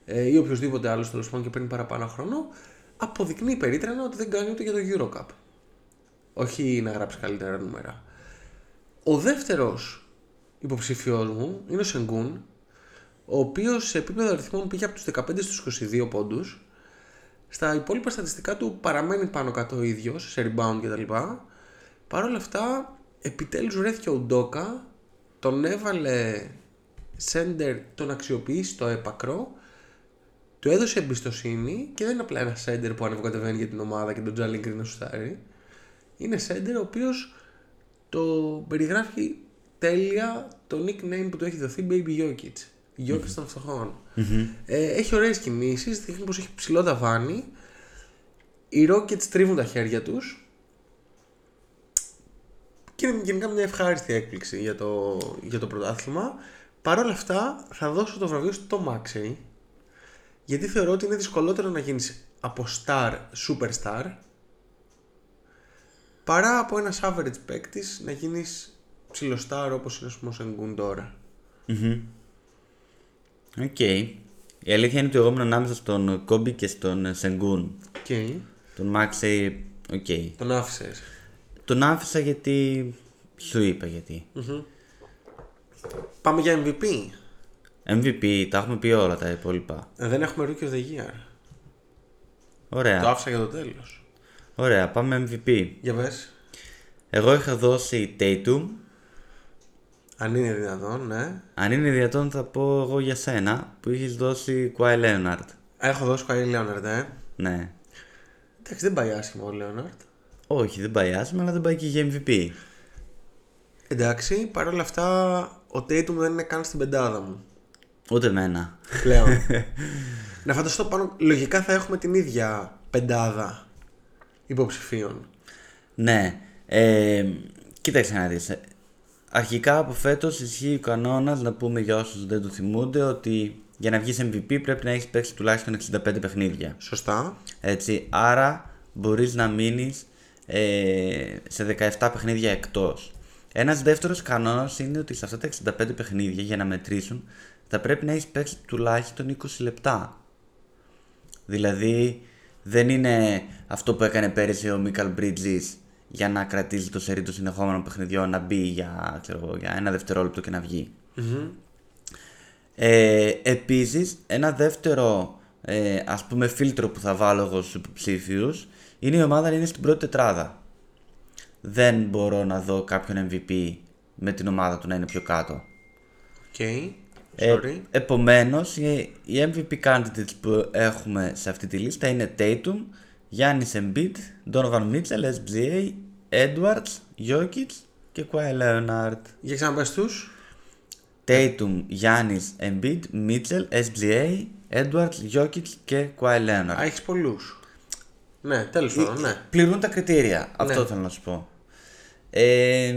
ε, ή οποιοδήποτε άλλος τέλος πάντων και παίρνει παραπάνω χρόνο, αποδεικνύει περίτρανα ότι δεν κάνει ούτε για το Eurocup. Όχι να γράψει καλύτερα νούμερα. Ο δεύτερος υποψηφιός μου είναι ο Σενγκούν, ο οποίος σε επίπεδο αριθμών πήγε από τους 15 στους 22 πόντους. Στα υπόλοιπα στατιστικά του παραμένει πάνω κάτω ο ίδιος, σε rebound κτλ. Παρ' όλα αυτά, επιτέλους βρέθηκε ο Ντόκα, τον έβαλε σέντερ, τον αξιοποιήσει στο έπακρο, του έδωσε εμπιστοσύνη και δεν είναι απλά ένα σέντερ που ανεβοκατεβαίνει για την ομάδα και τον Τζάλιν Γκριν να σουτάρει. Είναι σέντερ ο οποίος το περιγράφει τέλεια το nickname που του έχει δοθεί Baby Jokic. Jokic των φτωχών. Ε, έχει ωραίες κινήσεις, δείχνει πως έχει ψηλό ταβάνι. Οι Rockets τρίβουν τα χέρια τους. Και είναι γενικά μια ευχάριστη έκπληξη για το, για το πρωτάθλημα. Παρ' όλα αυτά θα δώσω το βραβείο στο Maxey γιατί θεωρώ ότι είναι δυσκολότερο να γίνεις από star, superstar παρά από ένας average παίκτης να γίνεις ψιλοστάρ όπως είναι ας πούμε ο Sengun τώρα. Οκ. Η αλήθεια είναι ότι εγώ ήμουν ανάμεσα στον Κόμπι και στον Σενγκούν. Οκ. Τον Μάξεϊ, οκ. Τον άφησες. Τον άφησα γιατί. Σου είπα γιατί. Πάμε για MVP. MVP, τα έχουμε πει όλα τα υπόλοιπα. Ε, δεν έχουμε Rookie of the Year. Το Ωραία. άφησα για το τέλος. Ωραία, πάμε MVP. Για πες. Εγώ είχα δώσει Tatum. Αν είναι δυνατόν, ναι. Αν είναι δυνατόν θα πω εγώ για σένα που είχες δώσει Kawhi Leonard. Έχω δώσει Kawhi Leonard, ε. Ναι. Εντάξει, δεν πάει άσχημα ο Leonard. Όχι, δεν πάει άσχημα, αλλά δεν πάει και για MVP. Εντάξει, παρόλα αυτά ο Tatum δεν είναι καν στην πεντάδα μου. Ούτε εμένα. Πλέον. να φανταστώ πάνω. Λογικά θα έχουμε την ίδια πεντάδα υποψηφίων. Ναι. Ε, κοίταξε να δεις. Ε, Αρχικά από φέτος ισχύει ο κανόνας, να πούμε για όσους δεν το θυμούνται, ότι για να βγεις MVP πρέπει να έχεις παίξει τουλάχιστον 65 παιχνίδια. Σωστά. Έτσι, άρα μπορείς να μείνεις ε, σε 17 παιχνίδια εκτός. Ένας δεύτερος κανόνας είναι ότι σε αυτά τα 65 παιχνίδια για να μετρήσουν θα πρέπει να έχεις παίξει τουλάχιστον 20 λεπτά. Δηλαδή δεν είναι αυτό που έκανε πέρυσι ο Μίκαλ Μπρίτζης για να κρατήσει το σερί των συνεχόμενων παιχνιδιών να μπει για, ξέρω, εγώ, για ένα δευτερόλεπτο και να βγει. Ε, επίσης, ένα δεύτερο ε, ας πούμε φίλτρο που θα βάλω εγώ στους υποψήφιους είναι η ομάδα να είναι στην πρώτη τετράδα. Δεν μπορώ να δω κάποιον MVP με την ομάδα του να είναι πιο κάτω. Οκ. Ε, Sorry. επομένως, οι, οι MVP candidates που έχουμε σε αυτή τη λίστα είναι Tatum, Giannis Embiid, Donovan Mitchell, SGA, Edwards, Jokic και Kawhi Leonard. Για ξαναπές τους. Tatum, Giannis, Embiid, Mitchell, SGA, Edwards, Jokic και Kawhi Leonard. Α, έχεις πολλούς. Ναι, τέλος πάντων, ναι. Πληρούν τα κριτήρια. Αυτό Ναι. θέλω να σου πω. Ε,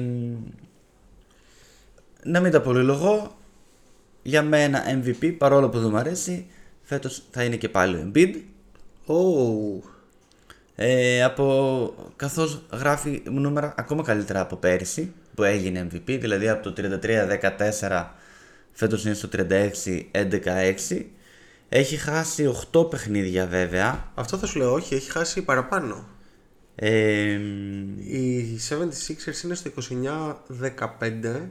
να μην τα πολυλογώ. Για μένα MVP, παρόλο που δεν μου αρέσει, φέτος θα είναι και πάλι ο Embiid. Ω, Ε, από, καθώς γράφει νούμερα ακόμα καλύτερα από πέρυσι που έγινε MVP, δηλαδή από το 33-14 φέτος είναι στο 36-11-6 έχει χάσει 8 παιχνίδια βέβαια Αυτό θα σου λέω, όχι, έχει χάσει παραπάνω. ε, Οι 76ers είναι στο 29-15,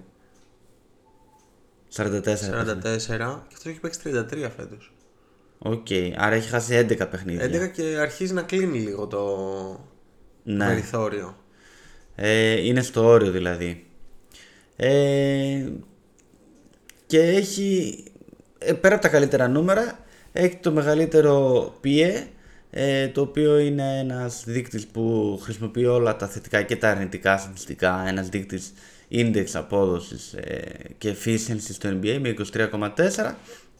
44 44 και αυτό έχει παίξει 33 φέτος. Οκ, άρα έχει χάσει 11 παιχνίδια 11 και αρχίζει να κλείνει λίγο το ναι. περιθώριο. Ε, είναι στο όριο δηλαδή. Ε, και έχει, ε, πέρα από τα καλύτερα νούμερα, έχει το μεγαλύτερο PE, ε, το οποίο είναι ένας δείκτης που χρησιμοποιεί όλα τα θετικά και τα αρνητικά στατιστικά, ένας δείκτης index απόδοσης ε, και efficiency στο NBA με 23,4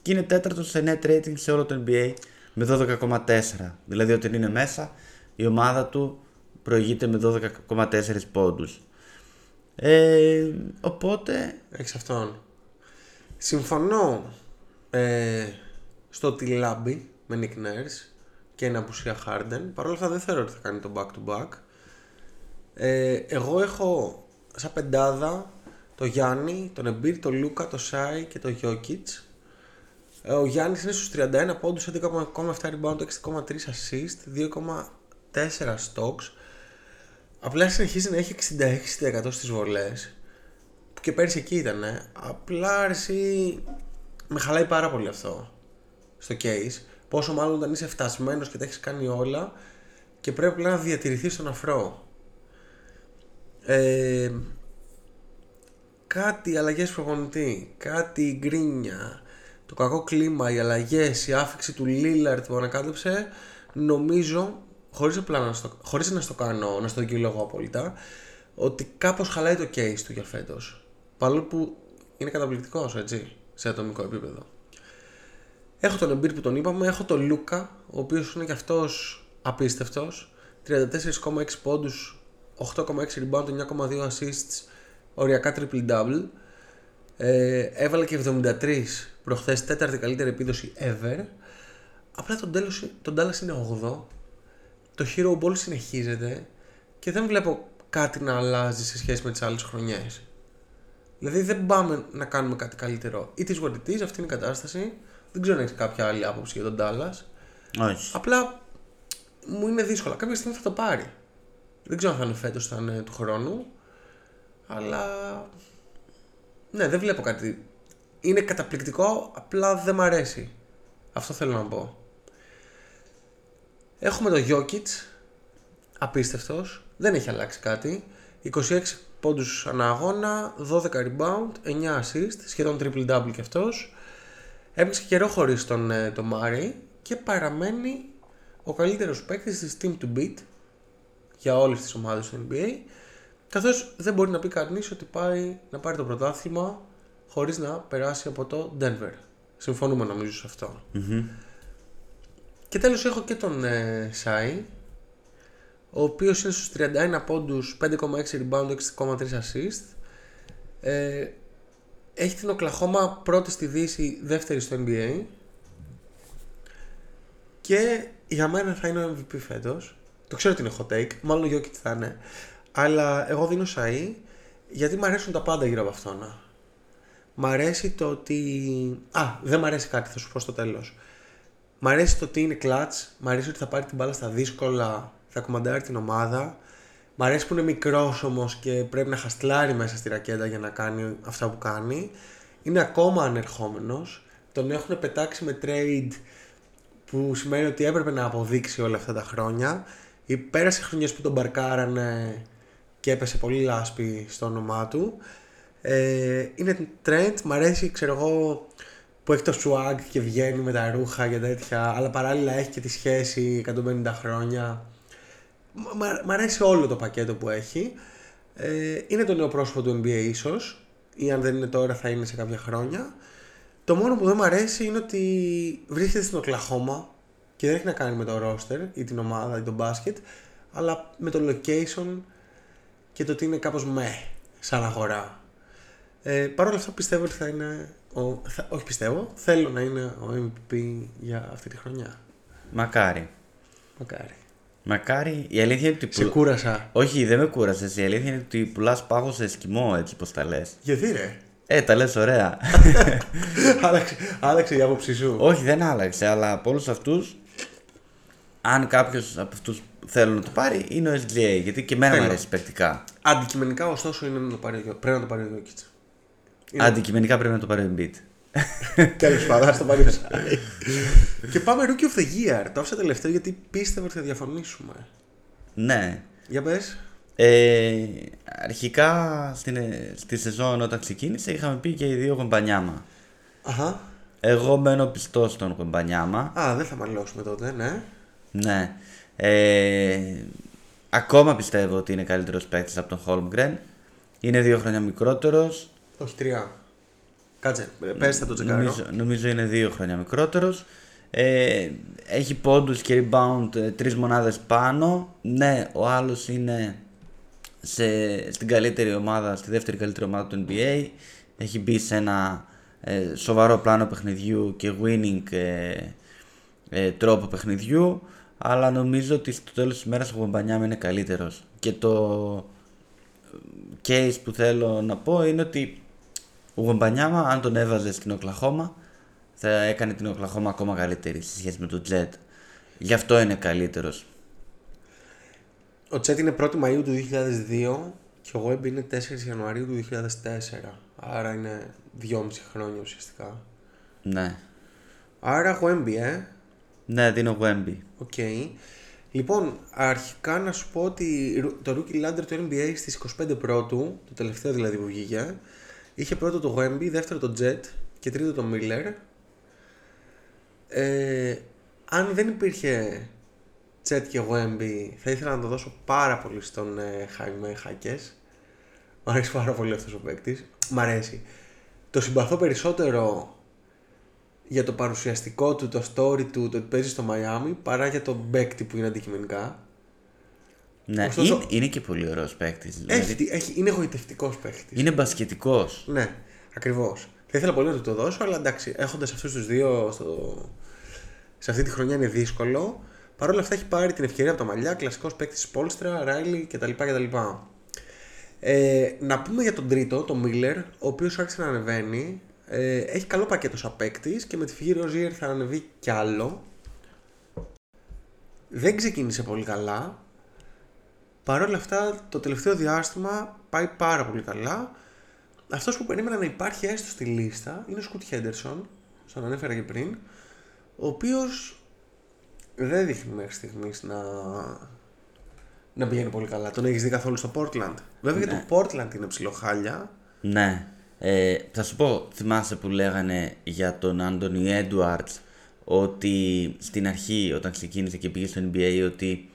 και είναι τέταρτος σε net rating σε όλο το NBA με 12,4. Δηλαδή όταν είναι μέσα η ομάδα του προηγείται με 12,4 πόντους. Ε, οπότε, Έχεις αυτόν. Συμφωνώ ε, στο ότι λάμπει με Nick Nurse και είναι απουσία Harden. Παρ' όλα αυτά δεν θεωρώ ότι θα κάνει το back to back. Ε, εγώ έχω σαν πεντάδα το Γιάννη, τον Embiid, τον Λούκα, τον Σάι και τον Jokic. Ε, ο Γιάννης είναι στους 31 πόντους, 11,7 rebound, 6,3 assist, 2,4 stocks. Απλά συνεχίζει να έχει 66% στις βολές που και πέρυσι εκεί ήταν. Απλά αρέσει. Με χαλάει πάρα πολύ αυτό στο case. Πόσο μάλλον όταν είσαι φτασμένος και τα έχεις κάνει όλα και πρέπει απλά να διατηρηθείς στον αφρό. Ε, κάτι αλλαγές προπονητή, κάτι γκρίνια, το κακό κλίμα, οι αλλαγές, η άφηξη του Λίλαρτ που ανακάτεψε, νομίζω, χωρίς απλά να στο, χωρίς να στο κάνω, να στο δικαιολογώ απόλυτα, ότι κάπως χαλάει το case του για φέτος. Παρόλο που είναι καταπληκτικός, έτσι, σε ατομικό επίπεδο. Έχω τον Embiid που τον είπαμε, έχω τον Λούκα, ο οποίος είναι και αυτός απίστευτος. 34,6 πόντους, 8,6 rebound, 9,2 assists, οριακά triple-double. Ε, έβαλε και 73 προχθές, τέταρτη καλύτερη επίδοση ever. Απλά τον, τέλος, τον Dallas είναι 8. Το hero ball συνεχίζεται και δεν βλέπω κάτι να αλλάζει σε σχέση με τις άλλες χρονιές. Δηλαδή δεν πάμε να κάνουμε κάτι καλύτερο. It is what it is, αυτή είναι η κατάσταση. Δεν ξέρω αν έχεις κάποια άλλη άποψη για τον Dallas. Όχι. Απλά μου είναι δύσκολα. Κάποια στιγμή θα το πάρει. Δεν ξέρω αν θα είναι φέτος, θα είναι του χρόνου. Αλλά. Ναι, δεν βλέπω κάτι. Είναι καταπληκτικό, απλά δεν μ' αρέσει. Αυτό θέλω να πω. Έχουμε το Jokic. Απίστευτος. Δεν έχει αλλάξει κάτι. 26 πόντους ανά αγώνα, 12 rebound, 9 assist, σχεδόν triple-double και αυτός. Έπαιξε καιρό χωρίς τον, ε, τον Μάρι και παραμένει ο καλύτερος παίκτης της team to beat για όλες τις ομάδες του NBA καθώς δεν μπορεί να πει κανείς ότι πάει να πάρει το πρωτάθλημα χωρίς να περάσει από το Denver. Συμφωνούμε νομίζω σε αυτό. Και τέλος έχω και τον ε, Σάι ο οποίος είναι στους 31 πόντους, 5,6 rebound, 6,3 assist. Ε, έχει την Οκλαχώμα πρώτη στη Δύση, δεύτερη στο NBA. Και για μένα θα είναι ο MVP φέτος. Το ξέρω ότι είναι hot take, μάλλον ο Jokic θα είναι. Αλλά εγώ δίνω Σαΐ γιατί μου αρέσουν τα πάντα γύρω από αυτόν. Μ' αρέσει το ότι... Α, δεν μ' αρέσει κάτι, θα σου πω στο τέλος. Μ' αρέσει το ότι είναι clutch, μ' αρέσει ότι θα πάρει την μπάλα στα δύσκολα, θα κομμαντάρει την ομάδα. Μ' αρέσει που είναι μικρός όμως και πρέπει να χαστλάρει μέσα στη ρακέτα για να κάνει αυτά που κάνει. Είναι ακόμα ανερχόμενος. Τον έχουν πετάξει με trade που σημαίνει ότι έπρεπε να αποδείξει όλα αυτά τα χρόνια. Ή πέρασες χρονιές που τον μπαρκάρανε και έπεσε πολύ λάσπη στο όνομά του. Ε, είναι trend, μ' αρέσει ξέρω εγώ που έχει το swag και βγαίνει με τα ρούχα και τέτοια, αλλά παράλληλα έχει και τη σχέση 150 χρόνια. Μ' α- μ' αρέσει όλο το πακέτο που έχει. Ε, είναι το νέο πρόσωπο του NBA ίσως, ή αν δεν είναι τώρα θα είναι σε κάποια χρόνια. Το μόνο που δεν μου αρέσει είναι ότι βρίσκεται στην Οκλαχώμα και δεν έχει να κάνει με το roster ή την ομάδα ή τον μπάσκετ, αλλά με το location και το ότι είναι κάπως με σαν αγορά. Ε, Παρ' όλα αυτά πιστεύω ότι θα είναι, ο, θα, όχι πιστεύω, θέλω να είναι ο MVP για αυτή τη χρονιά. Μακάρι. Μακάρι. Μακάρι. Η αλήθεια είναι ότι. Σε που- κούρασα. Όχι, δεν με κούρασες. Η αλήθεια είναι ότι πουλάς πάγο σε σκημό, έτσι πώ τα λες. Γιατί ρε; Ε, τα λες ωραία. άλλαξε, άλλαξε η άποψή σου. Όχι, δεν άλλαξε, αλλά από όλους αυτούς, αν κάποιος από αυτούς θέλουν να το πάρει, είναι ο SGA. Γιατί και εμένα μου Θέλω. αρέσει παικτικά. Αντικειμενικά ωστόσο είναι να το πάρει, ο Γιώ- πρέπει να το πάρει ο Γιώκητς. Είναι- Αντικειμενικά πρέπει να το πάρει ο Embiid. Τέλος πάντων, ας το πάρει ο Σάι. Και πάμε Rookie of the Year. Το άφησα τελευταίο γιατί πίστευα ότι θα διαφωνήσουμε. Ναι. Για πες. Ε, αρχικά στην, στη σεζόν όταν ξεκίνησε είχαμε πει και οι δύο Γομπανιάμα. Αχα. Εγώ μένω πιστός στον Γομπανιάμα. Α, δεν θα μαλλώσουμε τότε, ναι. Ναι. Ε, ακόμα πιστεύω ότι είναι καλύτερος παίκτης από τον Χόλμγκρεν. Είναι δύο χρόνια μικρότερος. Όχι, τρία. Κάτσε, ε, πες θα το τσεκάρω. Νομίζω, νομίζω είναι δύο χρόνια μικρότερος. Ε, έχει πόντους και rebound ε, τρεις μονάδες πάνω. Ναι, ο άλλος είναι σε, στην καλύτερη ομάδα, στη δεύτερη καλύτερη ομάδα του NBA. Έχει μπει σε ένα ε, σοβαρό πλάνο παιχνιδιού και winning ε, ε, τρόπο παιχνιδιού. Αλλά νομίζω ότι στο τέλος της ημέρας ο Βαμπανιάμα είναι καλύτερος. Και το case που θέλω να πω είναι ότι ο Γομπανιάμα, αν τον έβαζε στην Οκλαχώμα, θα έκανε την Οκλαχώμα ακόμα καλύτερη σε σχέση με τον Τζετ. Γι' αυτό είναι καλύτερος. Ο Chet είναι 1η Μαΐου του 2002 και ο Wemby είναι 4 Ιανουαρίου του 2004. Άρα είναι 2,5 χρόνια ουσιαστικά. Ναι. Άρα Wemby, ε. Ναι, δίνω Wemby. Οκ. Λοιπόν, αρχικά να σου πω ότι το Rookie Ladder του NBA στις 25 πρώτου, το τελευταίο δηλαδή που βγήκε, είχε πρώτο το Wemby, δεύτερο το Chet και τρίτο το Miller. Ε, αν δεν υπήρχε Jet και Wemby, θα ήθελα να το δώσω πάρα πολύ στον ε, Jaime Χάκες. Μ' αρέσει πάρα πολύ αυτός ο παίκτης. Μ' αρέσει. Το συμπαθώ περισσότερο για το παρουσιαστικό του, το story του, το ότι παίζει στο Μαϊάμι, παρά για τον παίκτη που είναι αντικειμενικά. Ναι, Ωστόσο- είναι, είναι και πολύ ωραίος παίκτης. Δηλαδή, Έχει, έχει, είναι εγωιτευτικός παίκτης. είναι μπασκετικός. Ναι. Ακριβώς. Θα ήθελα πολύ να του το δώσω, αλλά εντάξει, έχοντας αυτούς τους δύο στο... σε αυτή τη χρονιά είναι δύσκολο. Παρ' όλα αυτά έχει πάρει την ευκαιρία από τα μαλλιά, κλασικός παίκτης Πόλστρα, Ράιλι κτλ. κτλ. Ε, να πούμε για τον τρίτο, τον Μίλλερ, ο οποίος άρχισε να ανεβαίνει. Ε, έχει καλό πακέτο σαν παίκτης και με τη φυγή Ροζίερ θα ανεβεί κι άλλο. Δεν ξεκίνησε πολύ καλά. Παρ' όλα αυτά, το τελευταίο διάστημα πάει πάρα πολύ καλά. Αυτός που περίμενα να υπάρχει έστω στη λίστα είναι ο Σκουτ Χέντερσον, στον ανέφερα και πριν, ο οποίος δεν δείχνει μέχρι στιγμής να, να πηγαίνει πολύ καλά. Τον έχεις δει καθόλου στο Portland; Βέβαια και το Portland είναι ψιλοχάλια. Ναι. Ε, θα σου πω, θυμάσαι που λέγανε για τον Άντωνι Έντουαρτς ότι στην αρχή όταν ξεκίνησε και πήγε στο NBA ότι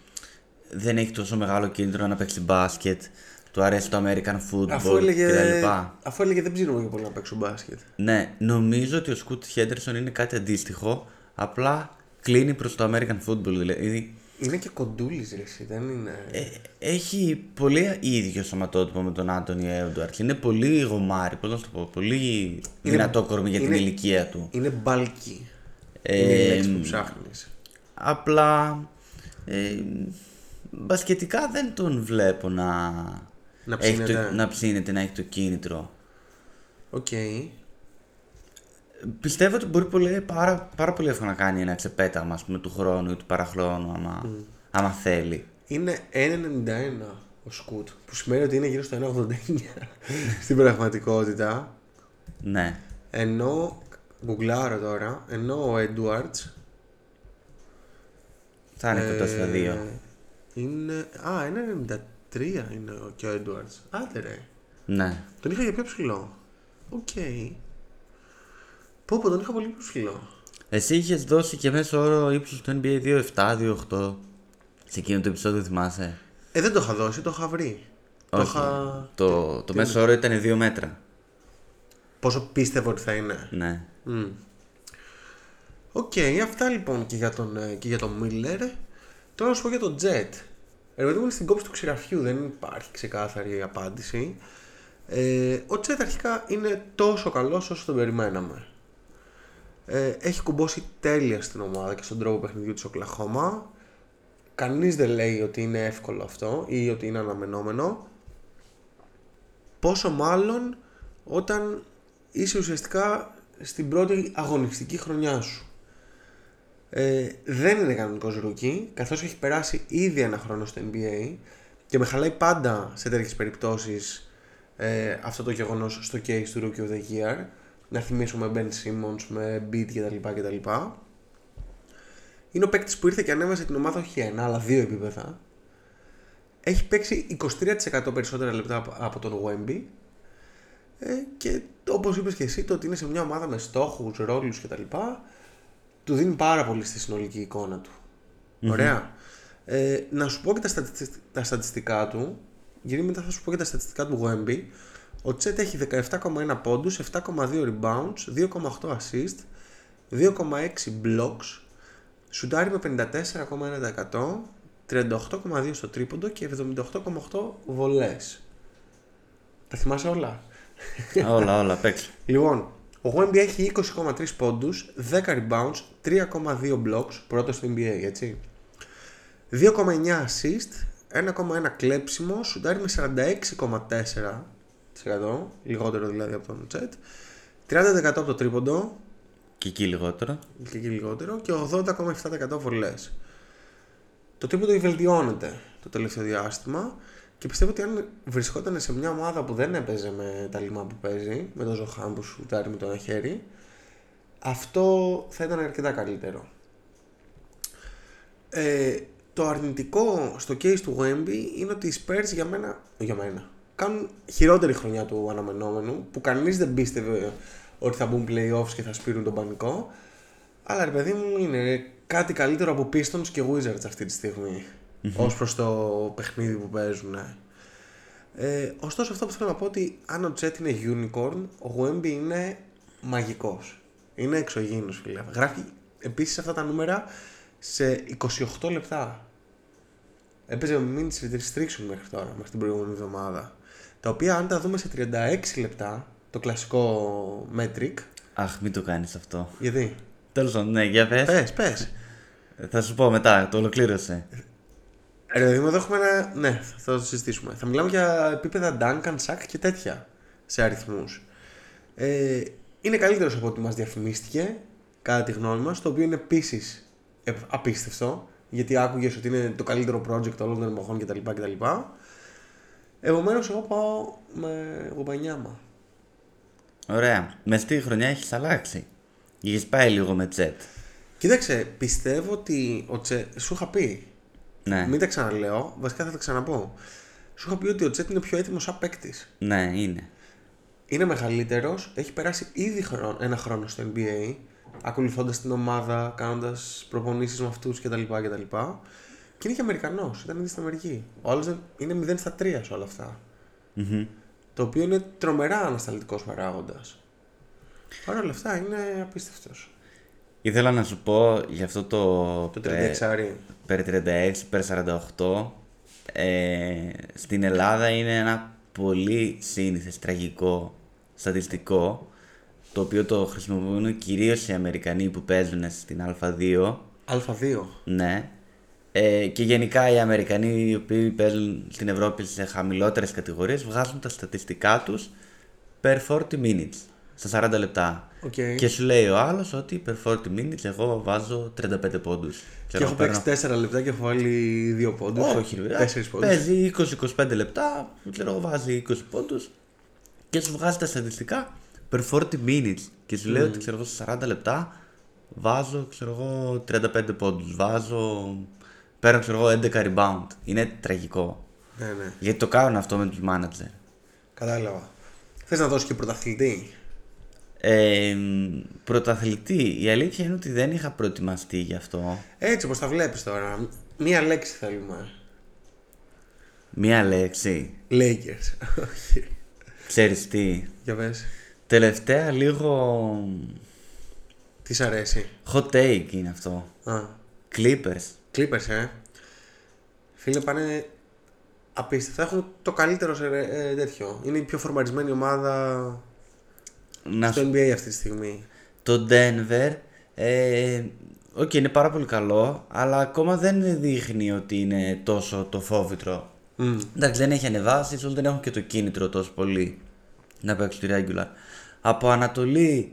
δεν έχει τόσο μεγάλο κίνητρο να παίξει μπάσκετ, του αρέσει το American Αφού football έλεγε, κτλ. αφού έλεγε δεν ψήνουμε και πολύ να παίξω μπάσκετ. Ναι, νομίζω ότι ο Σκούτ Χέντερσον είναι κάτι αντίστοιχο, απλά κλείνει προς το American football, δηλαδή Είναι και κοντούλης, ρε, εσύ, δεν είναι; ε, έχει πολύ ίδιο σωματότυπο με τον Άντωνι Έντουαρτς, είναι πολύ γομάρι, πώς να σου το πω, πολύ δυνατό κορμί για την είναι- ηλικία του. Είναι bulky. Ε, είναι η λέξη που ψάχνεις. Απλά ε, μπασκετικά δεν τον βλέπω να, Να έχει ψήνεται. το, να ψήνεται, να έχει το κίνητρο. Οκ. Πιστεύω ότι μπορεί πολύ, πάρα, πάρα πολύ εύκολα να κάνει ένα ξεπέταγμα ας πούμε, του χρόνου ή του παραχρόνου άμα, άμα θέλει. Είναι 1,91 ο Scoot, που σημαίνει ότι είναι γύρω στο 1,89 στην πραγματικότητα. Ναι. Ενώ, γκουγκλάρω τώρα, ενώ ο Έντουαρτς Θα είναι κοντά στα δύο. Ε, είναι, α, 1,93 είναι ο- και ο Έντουαρτς. Άντε ρε, Ναι. τον είχα για πιο ψηλό. Οκ. Πω πω, τον είχα πολύ πιο ψηλό. Εσύ είχες δώσει και μέσο όρο ύψους του NBA 2,7-2,8. Σε εκείνο το επεισόδιο θυμάσαι; Ε, δεν το είχα δώσει, το είχα βρει. Το Όχι. είχα... Το, το μέσο όρο ήταν 2 μέτρα. Πόσο πίστευω ότι θα είναι. Ναι. Οκ, αυτά λοιπόν και για τον, ε, και για τον Miller. Τώρα να σου πω για τον Chet. Ρε παιδί μου είναι στην κόψη του ξυραφιού, δεν υπάρχει ξεκάθαρη απάντηση. Ε, ο Chet αρχικά είναι τόσο καλός όσο τον περιμέναμε. Ε, έχει κουμπώσει τέλεια στην ομάδα και στον τρόπο παιχνιδιού της Οκλαχώμα. Κανείς δεν λέει ότι είναι εύκολο αυτό ή ότι είναι αναμενόμενο. Πόσο μάλλον όταν είσαι ουσιαστικά στην πρώτη αγωνιστική χρονιά σου. Ε, δεν είναι κανονικός rookie, καθώς έχει περάσει ήδη ένα χρόνο στο NBA και με χαλάει πάντα σε τέτοιες περιπτώσεις ε, αυτό το γεγονός στο case του Rookie of the Year. Να θυμίσουμε Ben Simmons Embiid κτλ. κτλ. Είναι ο παίκτης που ήρθε και ανέβασε την ομάδα όχι ένα, αλλά δύο επίπεδα. Έχει παίξει 23% περισσότερα λεπτά από- από τον Wemby ε, και όπως είπες και εσύ το ότι είναι σε μια ομάδα με στόχους, ρόλους κτλ του δίνει πάρα πολύ στη συνολική εικόνα του. Ωραία. Ε, να σου πω και τα, στατιστι- τα στατιστικά του. Γιατί μετά θα σου πω και τα στατιστικά του Wemby. Ο Τσέτ έχει 17,1 πόντους, 7,2 rebounds, 2,8 assist, 2,6 blocks, σουτάρει με 54,1%, 38,2 στο τρίποντο και 78,8 βολές. Τα θυμάσαι όλα; όλα, όλα, παίξω. Λοιπόν, ο Wemby έχει 20,3 πόντους, 10 rebounds, 3,2 blocks, πρώτος στο NBA, έτσι. 2,9 assist, 1,1 κλέψιμο, σουτάρει με 46,4%, λιγότερο δηλαδή από τον Τσέτ, 30% από το τρίποντο, Και εκεί λιγότερο. και εκεί λιγότερο, και 80,7% βολές. Το τρίποντο βελτιώνεται το τελευταίο διάστημα και πιστεύω ότι αν βρισκόταν σε μια ομάδα που δεν έπαιζε με τα λιμά που παίζει, με τον Ζωχάν που σουτάρει με το ένα χέρι, αυτό θα ήταν αρκετά καλύτερο. Ε, το αρνητικό στο case του Wemby είναι ότι οι Spurs για μένα, για μένα κάνουν χειρότερη χρονιά του αναμενόμενου που κανείς δεν πίστευε ότι θα μπουν playoffs και θα σπείρουν τον πανικό. Αλλά ρε παιδί μου είναι κάτι καλύτερο από Pistons και Wizards αυτή τη στιγμή ως προς το παιχνίδι που παίζουν ε, ωστόσο αυτό που θέλω να πω ότι αν ο Jet είναι unicorn ο Wemby είναι μαγικός. Είναι εξωγήινος φίλε. Γράφει επίσης αυτά τα νούμερα σε 28 λεπτά. Έπαιζε με minutes restriction μέχρι τώρα, μέχρι την προηγούμενη εβδομάδα. Τα οποία αν τα δούμε σε 36 λεπτά, Το κλασικό metric. Αχ, μην το κάνεις αυτό. Γιατί; Τέλος πάντων, ναι, για πες. Πες, πες. Θα σου πω μετά, το ολοκλήρωσε. Ρε παιδί μου, εδώ έχουμε ένα. Ναι, θα το συζητήσουμε. Θα μιλάμε για επίπεδα Duncan, Sack και τέτοια σε αριθμούς. Ε, είναι καλύτερος από ό,τι μας διαφημίστηκε, κατά τη γνώμη μας, το οποίο είναι επίσης απίστευτο, γιατί άκουγες ότι είναι το καλύτερο project όλων των εποχών κτλ. κτλ. Επομένως, εγώ πάω με γομπανιάμα. Ωραία. Με στη χρονιά έχεις αλλάξει. Έχεις πάει λίγο με τσέτ. Κοίταξε, πιστεύω ότι ο Τσε... σου είχα πει. Ναι, Μην τα ξαναλέω, βασικά θα τα ξαναπώ. Σου είχα πει ότι ο Τσέτ είναι πιο έτοιμος σαν παίκτης. ναι, είναι. είναι μεγαλύτερος, έχει περάσει ήδη χρόνο, ένα χρόνο στο NBA, ακολουθώντας την ομάδα, κάνοντας προπονήσεις με αυτούς κτλ. κτλ. Και είναι και Αμερικανός, ήταν ήδη στην Αμερική. Ο άλλος είναι 0 στα 3 σε όλα αυτά. Μμμ. Το οποίο είναι τρομερά ανασταλτικός παράγοντας. Παρ' όλα αυτά είναι απίστευτος. Ήθελα να σου πω για αυτό το... Το ε, 36 περί 36, περί 48 ε, στην Ελλάδα είναι ένα πολύ σύνηθες τραγικό στατιστικό το οποίο το χρησιμοποιούν κυρίως οι Αμερικανοί που παίζουν στην Α2 Α2. ναι ε, και γενικά οι Αμερικανοί οι οποίοι παίζουν στην Ευρώπη σε χαμηλότερες κατηγορίες βγάζουν τα στατιστικά τους per 40 minutes στα 40 λεπτά Οκ. και σου λέει ο άλλος ότι per 40 minutes εγώ βάζω 35 πόντους Και έχω παίξει 4 λεπτά και έχω βάλει 2 πόντους. όχι, ρε. 4 πόντους. Παίζει 20-25 λεπτά, ξέρω εγώ, βάζει 20 πόντους και σου βγάζει τα στατιστικά per 40 minutes. Και σου λέει ότι ξέρω εγώ, σε 40 λεπτά βάζω ξέρω εγώ, 35 πόντους. Βάζω. Παίρνω ξέρω εγώ 11 rebound. Είναι τραγικό. Ναι, ναι. Γιατί το κάνουν αυτό με τους manager. Κατάλαβα. Θες να δώσεις και πρωταθλητή; Ε, πρωταθλητή, η αλήθεια είναι ότι δεν είχα προετοιμαστεί γι' αυτό. Έτσι όπως τα βλέπεις τώρα. Μία λέξη θέλουμε. Μία λέξη. Lakers. Όχι. Ξέρεις τι; Για πες. Τελευταία λίγο Τι σ' αρέσει. hot take είναι αυτό. Α, Clippers. Clippers, ε. Φίλε, πάνε απίστευτα. Έχουν το καλύτερο σε ε, τέτοιο. Είναι η πιο φορμαρισμένη ομάδα Να στο σου... NBA αυτή τη στιγμή. Το Denver, ε, οκ, είναι πάρα πολύ καλό, αλλά ακόμα δεν δείχνει ότι είναι τόσο το φόβητρο. Μμ. Εντάξει, δεν έχει ανεβάσει, ίσως δεν έχουν και το κίνητρο τόσο πολύ να παίξουν τη regular. Από Ανατολή,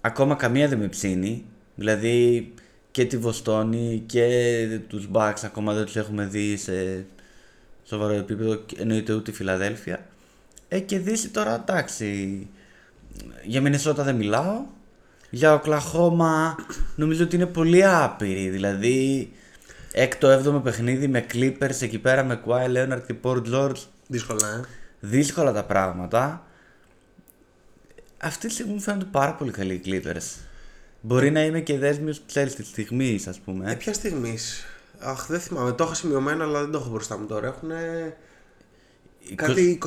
ακόμα καμία δεν με ψήνει. Δηλαδή και τη Βοστόνη και τους Bucks ακόμα δεν τους έχουμε δει σε σοβαρό επίπεδο, και εννοείται ούτε η Φιλαδέλφια. Ε, και Δύση τώρα εντάξει. Για Μινεσότα δεν μιλάω. Για Οκλαχώμα νομίζω ότι είναι πολύ άπειρη. Δηλαδή, έκτο έβδομο παιχνίδι με Clippers εκεί πέρα με Kawhi Leonard και Paul George. Δύσκολα, ε. Δύσκολα τα πράγματα. Αυτή τη στιγμή μου φαίνονται πάρα πολύ καλοί οι Clippers. Μπορεί να είμαι και δέσμιος, ξέρεις, της στιγμής, ας πούμε. Ε, ποια στιγμής; Αχ, δεν θυμάμαι. Το έχω σημειωμένο, αλλά δεν το έχω μπροστά μου τώρα. Έχουν κάτι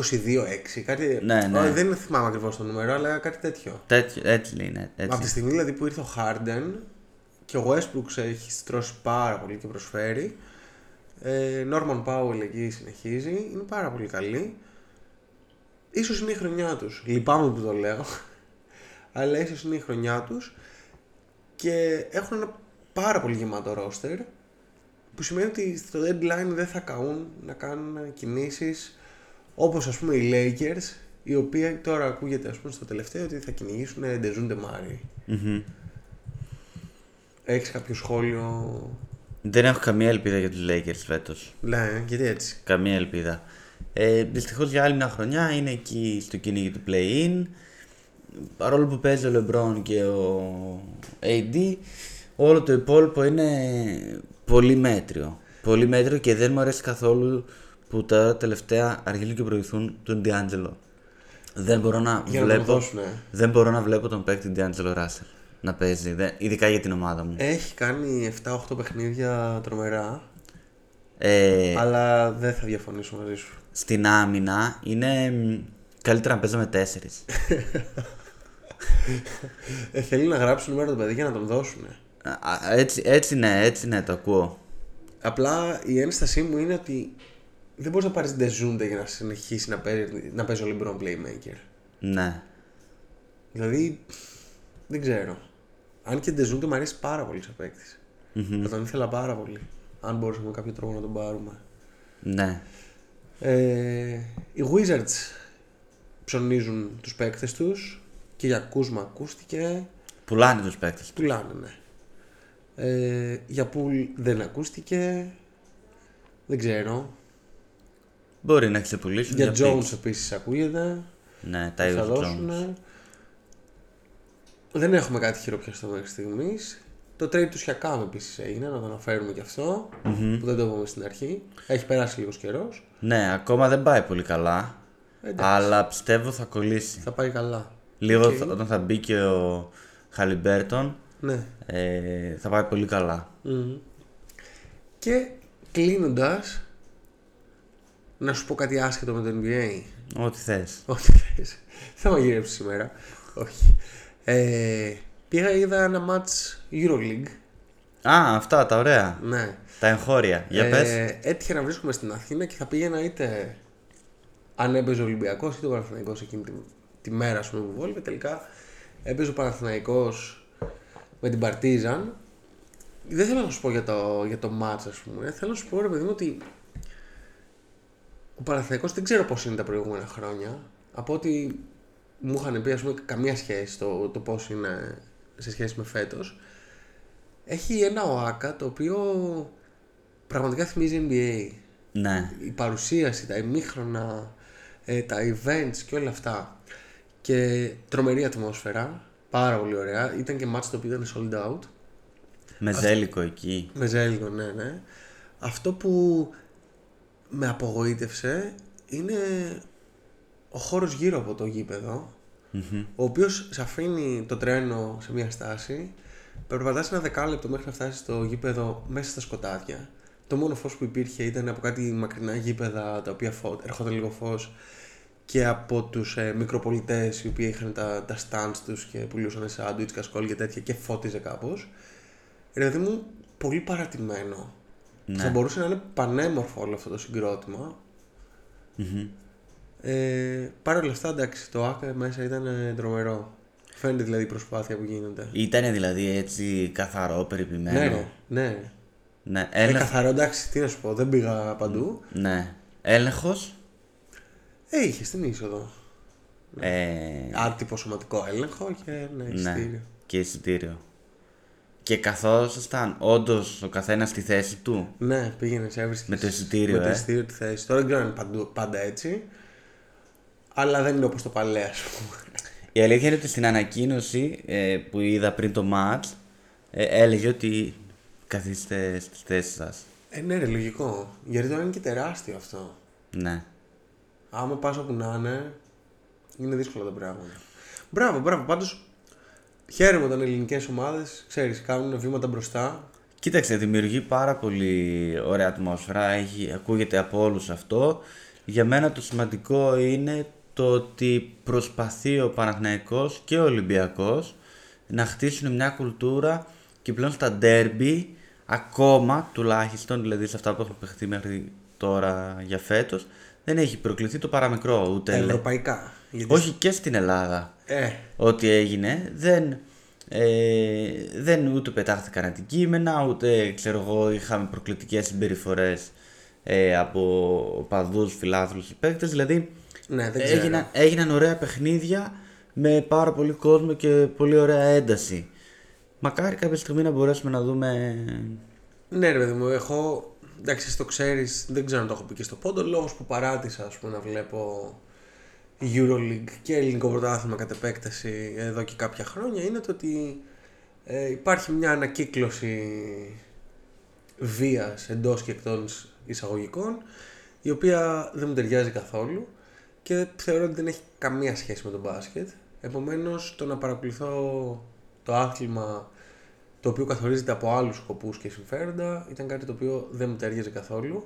22-6. Κάτι... Ναι, ναι. Όχι, δεν θυμάμαι ακριβώς το νούμερο, αλλά κάτι τέτοιο. Τέτοιο, έτσι είναι. Έτσι. Από τη στιγμή δηλαδή που ήρθε ο Harden και ο Westbrook έχει στρώσει πάρα πολύ και προσφέρει. Ε, Norman Powell εκεί συνεχίζει. Είναι πάρα πολύ καλή. Ίσως είναι η χρονιά τους. Λυπάμαι που το λέω. Αλλά ίσως είναι η χρονιά τους. Και έχουν ένα πάρα πολύ γεμάτο roster. Που σημαίνει ότι στο deadline δεν θα καούν να κάνουν κινήσεις όπως ας πούμε οι Lakers οι οποίοι τώρα ακούγεται ας πούμε στο τελευταίο ότι θα κυνηγήσουν Ντεζούντε Μάρι. Μμμ. Έχεις κάποιο σχόλιο; Δεν έχω καμία ελπίδα για τους Lakers φέτος. Ναι, γιατί έτσι; Καμία ελπίδα. Ε, Δυστυχώς για άλλη μια χρονιά είναι εκεί στο κυνήγι του play-in. Παρόλο που παίζει ο LeBron και ο AD, όλο το υπόλοιπο είναι πολύ μέτριο. Πολύ μέτριο και δεν μου αρέσει καθόλου που τα τελευταία αρχίζουν και προωθούν τον D'Angelo. Δεν μπορώ να Για να τον βλέπω. δώσουνε. Δεν μπορώ να βλέπω τον παίκτη D'Angelo Russell να παίζει. δεν- ειδικά για την ομάδα μου. Έχει κάνει 7-8 παιχνίδια τρομερά. Ε, Αλλά δεν θα διαφωνήσω μαζί σου. στην άμυνα είναι μ, καλύτερα να παίζαμε τέσσερις. Ε, θέλει να γράψει νούμερο το παιδί για να τον δώσουν. Α, έτσι, έτσι ναι, έτσι ναι, το ακούω. Απλά η ένστασή μου είναι ότι δεν μπορείς να πάρεις Ντεζούντε για να συνεχίσει να παίζει, να παίζει ο LeBron Playmaker. Ναι. Δηλαδή, δεν ξέρω. Αν και Ντεζούν και μου αρέσει πάρα πολύ σαν παίκτης. Θα τον ήθελα πάρα πολύ. Αν μπορούσαμε με κάποιο τρόπο να τον πάρουμε. Ναι. Ε, οι Wizards ψωνίζουν τους παίκτες τους και για Κούσμα ακούστηκε. Πουλάνε τους παίκτες. Πουλάνε, ναι. Ε, για Πουλ δεν ακούστηκε. Δεν ξέρω. Μπορεί να ξεπουλήσουν. Για για Jones picks. επίσης ακούγεται. Ναι, τα θα είδα δώσουν. Δεν έχουμε κάτι χειροπιαστό μέχρι στιγμής. Το trade του Σιακάμ επίσης έγινε, να το αναφέρουμε και αυτό. Που δεν το είπαμε στην αρχή. Έχει περάσει λίγος καιρός. Ναι, ακόμα δεν πάει πολύ καλά. Εντάξει. Αλλά πιστεύω θα κολλήσει. Θα πάει καλά. Λίγο Οκ. θα- όταν θα μπει και ο Χαλιμπέρτον Ναι. ε, θα πάει πολύ καλά. Μμμ. Και κλείνοντας, να σου πω κάτι άσχετο με το NBA. Ό,τι θες. Ό,τι θες. Θα μαγειρέψεις σήμερα. Όχι. Ε, πήγα είδα ένα ματς Euroleague. Α, αυτά τα ωραία. Ναι. Τα εγχώρια. Για πες. Ε, έτυχε να βρίσκομαι στην Αθήνα και θα πήγαινα είτε αν έπαιζε ο Ολυμπιακός είτε ο Παναθηναϊκός εκείνη τη, τη μέρα ας πούμε, που βόλευε. Τελικά έπαιζε ο Παναθηναϊκός με την Παρτίζαν. Δεν θέλω να σου πω για το, για το match, ας πούμε. Θέλω να σου πω, ρε παιδί μου, ότι ο Παναθηναϊκός δεν ξέρω πώς είναι τα προηγούμενα χρόνια. Από ότι μου είχαν πει, ας πούμε, καμία σχέση το, το πώς είναι σε σχέση με φέτος. Έχει ένα ΟΑΚΑ το οποίο πραγματικά θυμίζει NBA. Ναι. Η παρουσίαση, τα ημίχρονα, ε, τα events και όλα αυτά. Και τρομερή ατμόσφαιρα. Πάρα πολύ ωραία. Ήταν και μάτς το οποίο ήταν sold out. Με ζέλικο εκεί. Με ζέλικο, ναι, ναι. Αυτό που με απογοήτευσε είναι ο χώρος γύρω από το γήπεδο, ο οποίος σε αφήνει το τρένο σε μια στάση, περπατάς ένα δεκάλεπτο μέχρι να φτάσεις στο γήπεδο μέσα στα σκοτάδια. Το μόνο φως που υπήρχε ήταν από κάτι μακρινά γήπεδα τα οποία φω... έρχονταν λίγο φως και από τους ε, μικροπολιτές οι οποίοι είχαν τα, τα stands τους και πουλούσαν σάντουιτς, κασκόλ και τέτοια και φώτιζε κάπως. Ρε παιδί μου, πολύ παρατημένο. Ναι. Θα μπορούσε να είναι πανέμορφο όλο αυτό το συγκρότημα. Ε, Παρ' όλα αυτά, εντάξει, το ΑΚΑ μέσα ήταν ε, τρομερό. Φαίνεται δηλαδή η προσπάθεια που γίνεται. Ήτανε δηλαδή έτσι καθαρό, περιποιημένο. Ναι, ναι, ναι. Ναι, Ε, έλεγχο. καθαρό, εντάξει, τι να σου πω, δεν πήγα παντού. Ναι. Έλεγχος. Ε, είχε στην είσοδο. Ε, Άτυπο σωματικό έλεγχο και ναι, ναι. εισιτήριο. Και εισιτήριο. Και καθόσασταν όντως ο καθένας στη θέση του. Ναι, πήγαινε, έβρισκες. Με το εισιτήριο, Με το ε. εισιτήριο τη θέση. Τώρα δεν ξέρω αν είναι παντού, πάντα έτσι. Αλλά δεν είναι όπως το παλαιό, ας πούμε. Η αλήθεια είναι ότι στην ανακοίνωση ε, που είδα πριν το match ε, έλεγε ότι καθίστε στις θέσεις σας. Ε, ναι, ρε, λογικό. Γιατί τώρα είναι και τεράστιο αυτό. Ναι. Άμα πας όπου να είναι, είναι δύσκολα τα πράγματα. Μπράβο, μπράβο. Πάντως, χαίρομαι όταν ελληνικές ομάδες, ξέρεις, κάνουν βήματα μπροστά. Κοίταξε, δημιουργεί πάρα πολύ ωραία ατμόσφαιρα, έχει, ακούγεται από όλους αυτό. Για μένα το σημαντικό είναι το ότι προσπαθεί ο Παναθηναϊκός και ο Ολυμπιακός να χτίσουν μια κουλτούρα και πλέον στα ντέρμπι, ακόμα τουλάχιστον, δηλαδή σε αυτά που έχουν παιχτεί μέχρι τώρα για φέτος, δεν έχει προκληθεί το παραμικρό ούτε. Ευρωπαϊκά. Γιατί... Όχι και στην Ελλάδα Ε, ό,τι έγινε δεν, ε, δεν ούτε πετάχθηκαν αντικείμενα ούτε ξέρω εγώ είχαμε προκλητικές συμπεριφορές ε, από παδούς, φιλάθλους ή παίκτες δηλαδή ναι, δεν ξέρω. έγιναν, έγιναν ωραία παιχνίδια με πάρα πολύ κόσμο και πολύ ωραία ένταση μακάρι κάποια στιγμή να μπορέσουμε να δούμε Ναι, ρε παιδί μου, έχω. Εντάξει, εσύ το ξέρεις, δεν ξέρω αν το έχω πει και στο πόντο. Λόγος που παράτησα ας πούμε, να βλέπω Euroleague και ελληνικό πρωτάθλημα κατ' επέκταση εδώ και κάποια χρόνια είναι το ότι ε, υπάρχει μια ανακύκλωση βίας εντός και εκτός εισαγωγικών η οποία δεν μου ταιριάζει καθόλου και θεωρώ ότι δεν έχει καμία σχέση με τον μπάσκετ. Επομένως το να παρακολουθώ το άθλημα το οποίο καθορίζεται από άλλους σκοπούς και συμφέροντα ήταν κάτι το οποίο δεν μου ταιριάζει καθόλου.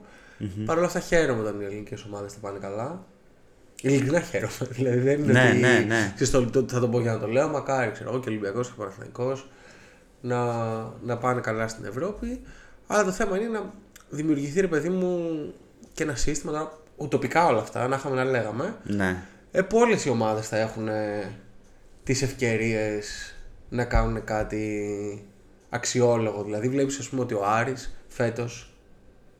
Παρ' όλα αυτά χαίρομαι όταν οι ελληνικές ομάδες τα πάνε καλά. Ειλικρινά χαίρομαι. Δηλαδή δεν είναι Ναι, ότι ναι, ναι. ξέρεις, το, το- θα το πω για να το λέω. Μακάρι ξέρω εγώ και Ολυμπιακός και Παναθηναϊκός να, να πάνε καλά στην Ευρώπη. Αλλά το θέμα είναι να δημιουργηθεί ρε παιδί μου και ένα σύστημα τώρα, ουτοπικά όλα αυτά, να είχαμε να λέγαμε. ναι, Ε, που όλες οι ομάδες θα έχουν ε, τις ευκαιρίες να κάνουν κάτι αξιόλογο. Δηλαδή βλέπεις ας πούμε ότι ο Άρης φέτος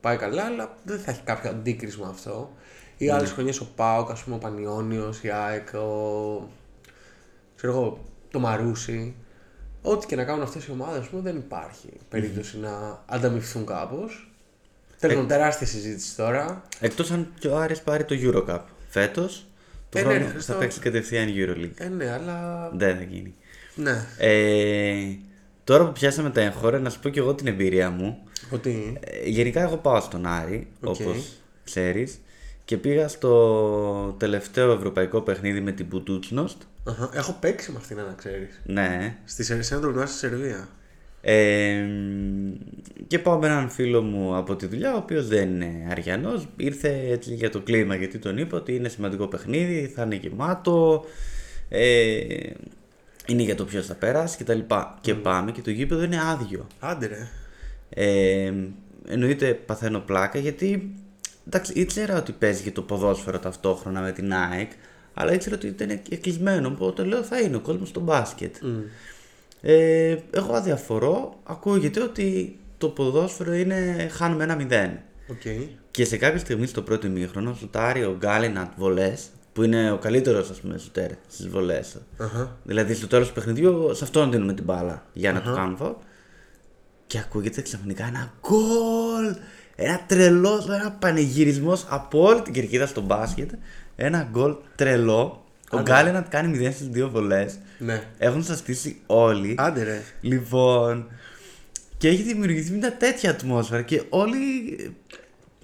πάει καλά αλλά δεν θα έχει κάποιο αντίκρισμα αυτό. Ή άλλες χρονιές ο Πάοκ, ας πούμε ο Πανιόνιος, η ΑΕΚ, ο... ξέρω εγώ, το Μαρούσι. Ό,τι και να κάνουν αυτές οι ομάδες, ας πούμε, δεν υπάρχει περίπτωση να ανταμυφθούν κάπως. Τέλος πάντων, τεράστια συζήτηση τώρα. Εκτός αν και ο Άρης πάρει το Eurocup φέτος, το Ε, ναι, χρόνο ρε, Χριστός. θα παίξει κατευθείαν Euroleague. Ε, ναι, αλλά... Δεν θα γίνει. Ναι. Ε, τώρα που πιάσαμε τα εγχώρια, να σου πω και εγώ την εμπειρία μου. Ότι... Ε, γενικά εγώ πάω στον Άρη, Οκ. όπως ξέρεις. Και πήγα στο τελευταίο ευρωπαϊκό παιχνίδι με την Μπουντούτσνοστ. Αχα. Έχω παίξει με αυτήν, να ξέρεις. Ναι. Στη Σερβία, σε ένα τουρνουά στη Σερβία. Ε, και πάω με έναν φίλο μου από τη δουλειά, ο οποίος δεν είναι αριανός. Ήρθε έτσι για το κλίμα, γιατί τον είπα ότι είναι σημαντικό παιχνίδι, θα είναι γεμάτο. Ε, είναι για το ποιος θα περάσει κτλ. Και πάμε και το γήπεδο είναι άδειο. Άντε ρε. Ε, εννοείται παθαίνω πλάκα γιατί εντάξει, ήξερα ότι παίζει και το ποδόσφαιρο ταυτόχρονα με την ΑΕΚ, αλλά ήξερα ότι ήταν κλεισμένο. Οπότε λέω θα είναι ο κόσμος στο μπάσκετ. Ε, εγώ αδιαφορώ, ακούγεται ότι το ποδόσφαιρο είναι χάνουμε ένα μηδέν. Οκ. Και σε κάποια στιγμή στο πρώτο ημίχρονο σουτάρει ο Γκάλινατ βολές, που είναι ο καλύτερος ας πούμε σουτέρ στις βολές. Αχα. Δηλαδή στο τέλος του παιχνιδιού σε αυτόν δίνουμε την μπάλα για να του κάνουμε φάουλ. Και ακούγεται ξαφνικά ένα γκολ! Ένα τρελό, ένα πανηγυρισμός από όλη την κερκίδα στο μπάσκετ. Ένα γκολ τρελό. Ο Γκάλινατ κάνει 0 στις δύο βολές. Ναι. Έχουν σαστήσει όλοι. Άντε ρε. Λοιπόν. Και έχει δημιουργηθεί μια τέτοια ατμόσφαιρα και όλοι ε,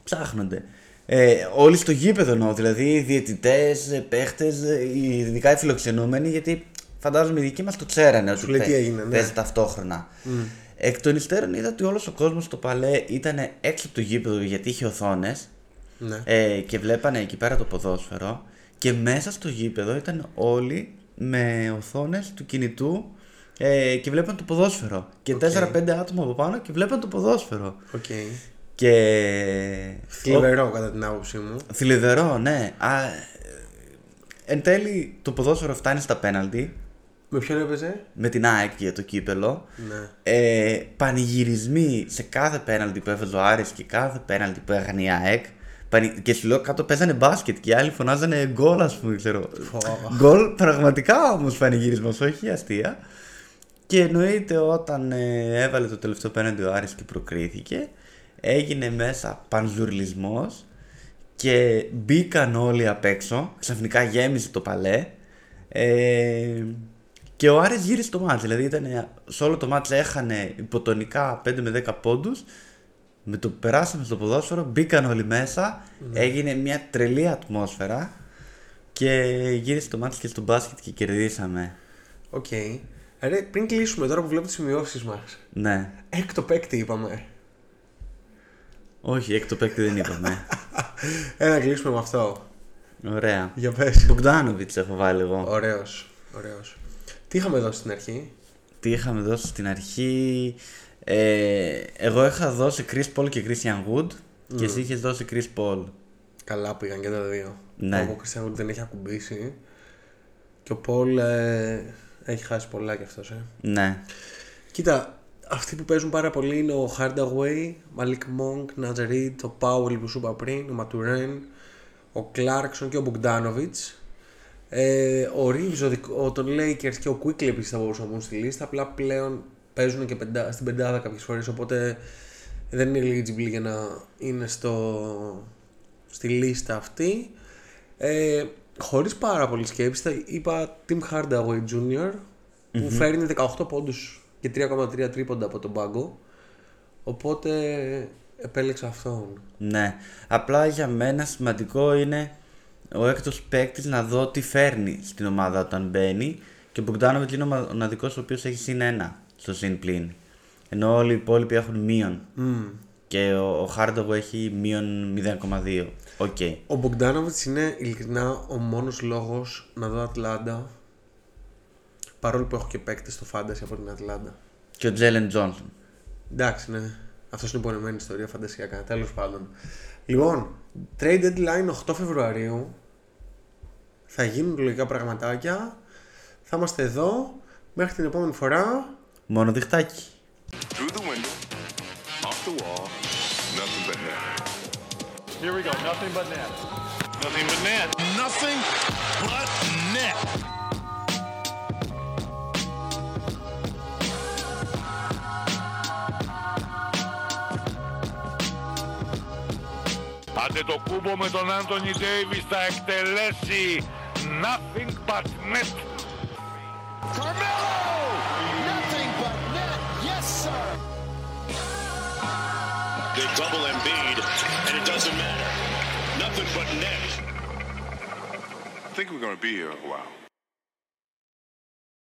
ψάχνονται. Ε, όλοι στο γήπεδο εννοώ, δηλαδή οι διαιτητές, παίχτες, ειδικά οι φιλοξενούμενοι, γιατί φαντάζομαι οι δικοί μας το ξέρανε ότι λέει τι παί- έγινε, ναι. παίζει ταυτόχρονα. Εκ των υστέρων είδα ότι όλος ο κόσμος στο παλέ ήταν έξω από το γήπεδο γιατί είχε οθόνες Ναι. ε, και βλέπανε εκεί πέρα το ποδόσφαιρο και μέσα στο γήπεδο ήταν όλοι με οθόνες του κινητού ε, και βλέπαν το ποδόσφαιρο και 4-5 άτομα από πάνω και βλέπαν το ποδόσφαιρο Οκ. Και... Θλιβερό κατά την άποψή μου. Ο- Θλιβερό, ναι Α, ε, εν τέλει το ποδόσφαιρο φτάνει στα πέναλτι Με ποιον έπαιζε; με την ΑΕΚ για το κύπελο Ναι. ε, πανηγυρισμοί σε κάθε πέναλτι που έβαζε ο Άρης και κάθε πέναλτι που έκανε η ΑΕΚ. Πανη- Και σου λέω κάτω παίζανε μπάσκετ και οι άλλοι φωνάζανε γκολ, ας πούμε, ξέρω. Γκολ, πραγματικά όμως πανηγυρισμός, όχι αστεία. Και εννοείται όταν ε, έβαλε το τελευταίο πέναντι ο Άρης και προκρίθηκε, έγινε μέσα πανζουρλισμός και μπήκαν όλοι απ' έξω, ξαφνικά γέμισε το παλέ ε, και ο Άρης γύρισε το μάτς, δηλαδή ήταν, σε όλο το μάτς έχανε υποτονικά 5 με 10 πόντους με το που περάσαμε στο ποδόσφαιρο, μπήκαν όλοι μέσα, έγινε μια τρελή ατμόσφαιρα και γύρισε το ματς και στο μπάσκετ και κερδίσαμε. Οκ. Ρε, πριν κλείσουμε τώρα που βλέπω τις σημειώσεις μας. Ναι. Έκτο παίκτη είπαμε. Όχι, έκτο παίκτη δεν είπαμε. Ένα κλείσουμε με αυτό. Ωραία. Για πες. Μπογκδάνοβιτς έχω βάλει εγώ. Ωραίος, ωραίος. Τι είχαμε δώσει στην αρχή; Τι είχαμε δώσει στην αρχή; Ε, εγώ είχα δώσει Chris Paul και Christian Wood και εσύ είχες δώσει Chris Paul. Καλά πήγαν και τα δύο. Ναι. Ο Κριστιανό δεν έχει ακουμπήσει. Και ο Πολ ε, έχει χάσει πολλά κι αυτός, ε. Ναι. Κοίτα, αυτοί που παίζουν πάρα πολύ είναι ο Hardaway, Malik Monk, Νατζερίτ, ο Πάουελ που σου είπα πριν, ο Ματουρέν, ο Κλάρκσον και ο Μπογκδάνοβιτς. Ε, ο Reeves, ο, δικ- ο, των Lakers και ο Quickly επίσης θα μπορούσαν να μπουν στη λίστα, απλά πλέον παίζουν και πεντά, στην πεντάδα κάποιες φορές, οπότε δεν είναι eligible για να είναι στο, στη λίστα αυτή. Ε, χωρίς πάρα πολύ σκέψη, θα είπα Tim Hardaway Jr. που φέρνει 18 πόντους και 3,3 τρίποντα από τον πάγκο. Οπότε επέλεξα αυτόν. Ναι. Απλά για μένα σημαντικό είναι ο έκτος παίκτης να δω τι φέρνει στην ομάδα όταν μπαίνει. Και ο Μπογκδάνοβιτς είναι ο μοναδικός ο οποίος έχει συν ένα στο συν πλην. Ενώ όλοι οι υπόλοιποι έχουν μείον. Και ο, ο Hardaway έχει μείον 0,2. Οκ. Ο Μπογκδάνοβιτς είναι ειλικρινά ο μόνος λόγος να δω Ατλάντα παρόλο που έχω και παίκτη στο Fantasy από την Ατλάντα. Και ο Τζέλεν Τζόνσον. Εντάξει, ναι. Αυτός είναι πονεμένη ιστορία, φαντασιακά. Τέλος πάντων. Λοιπόν, trade deadline 8 Φεβρουαρίου. Θα γίνουν λογικά πραγματάκια. Θα Θα είμαστε εδώ μέχρι την επόμενη φορά. Μόνο διχτάκι. Through the window, off the wall, nothing but net. Here we go. Nothing but net. Nothing but net. Nothing but net. Άντε το κούμπο με τον Άντωνι Ντέιβις θα εκτελέσει nothing but net. Carmelo! Nothing but net. Yes, sir. They double Embiid, and it doesn't matter. Nothing but net. I think we're going to be here a while.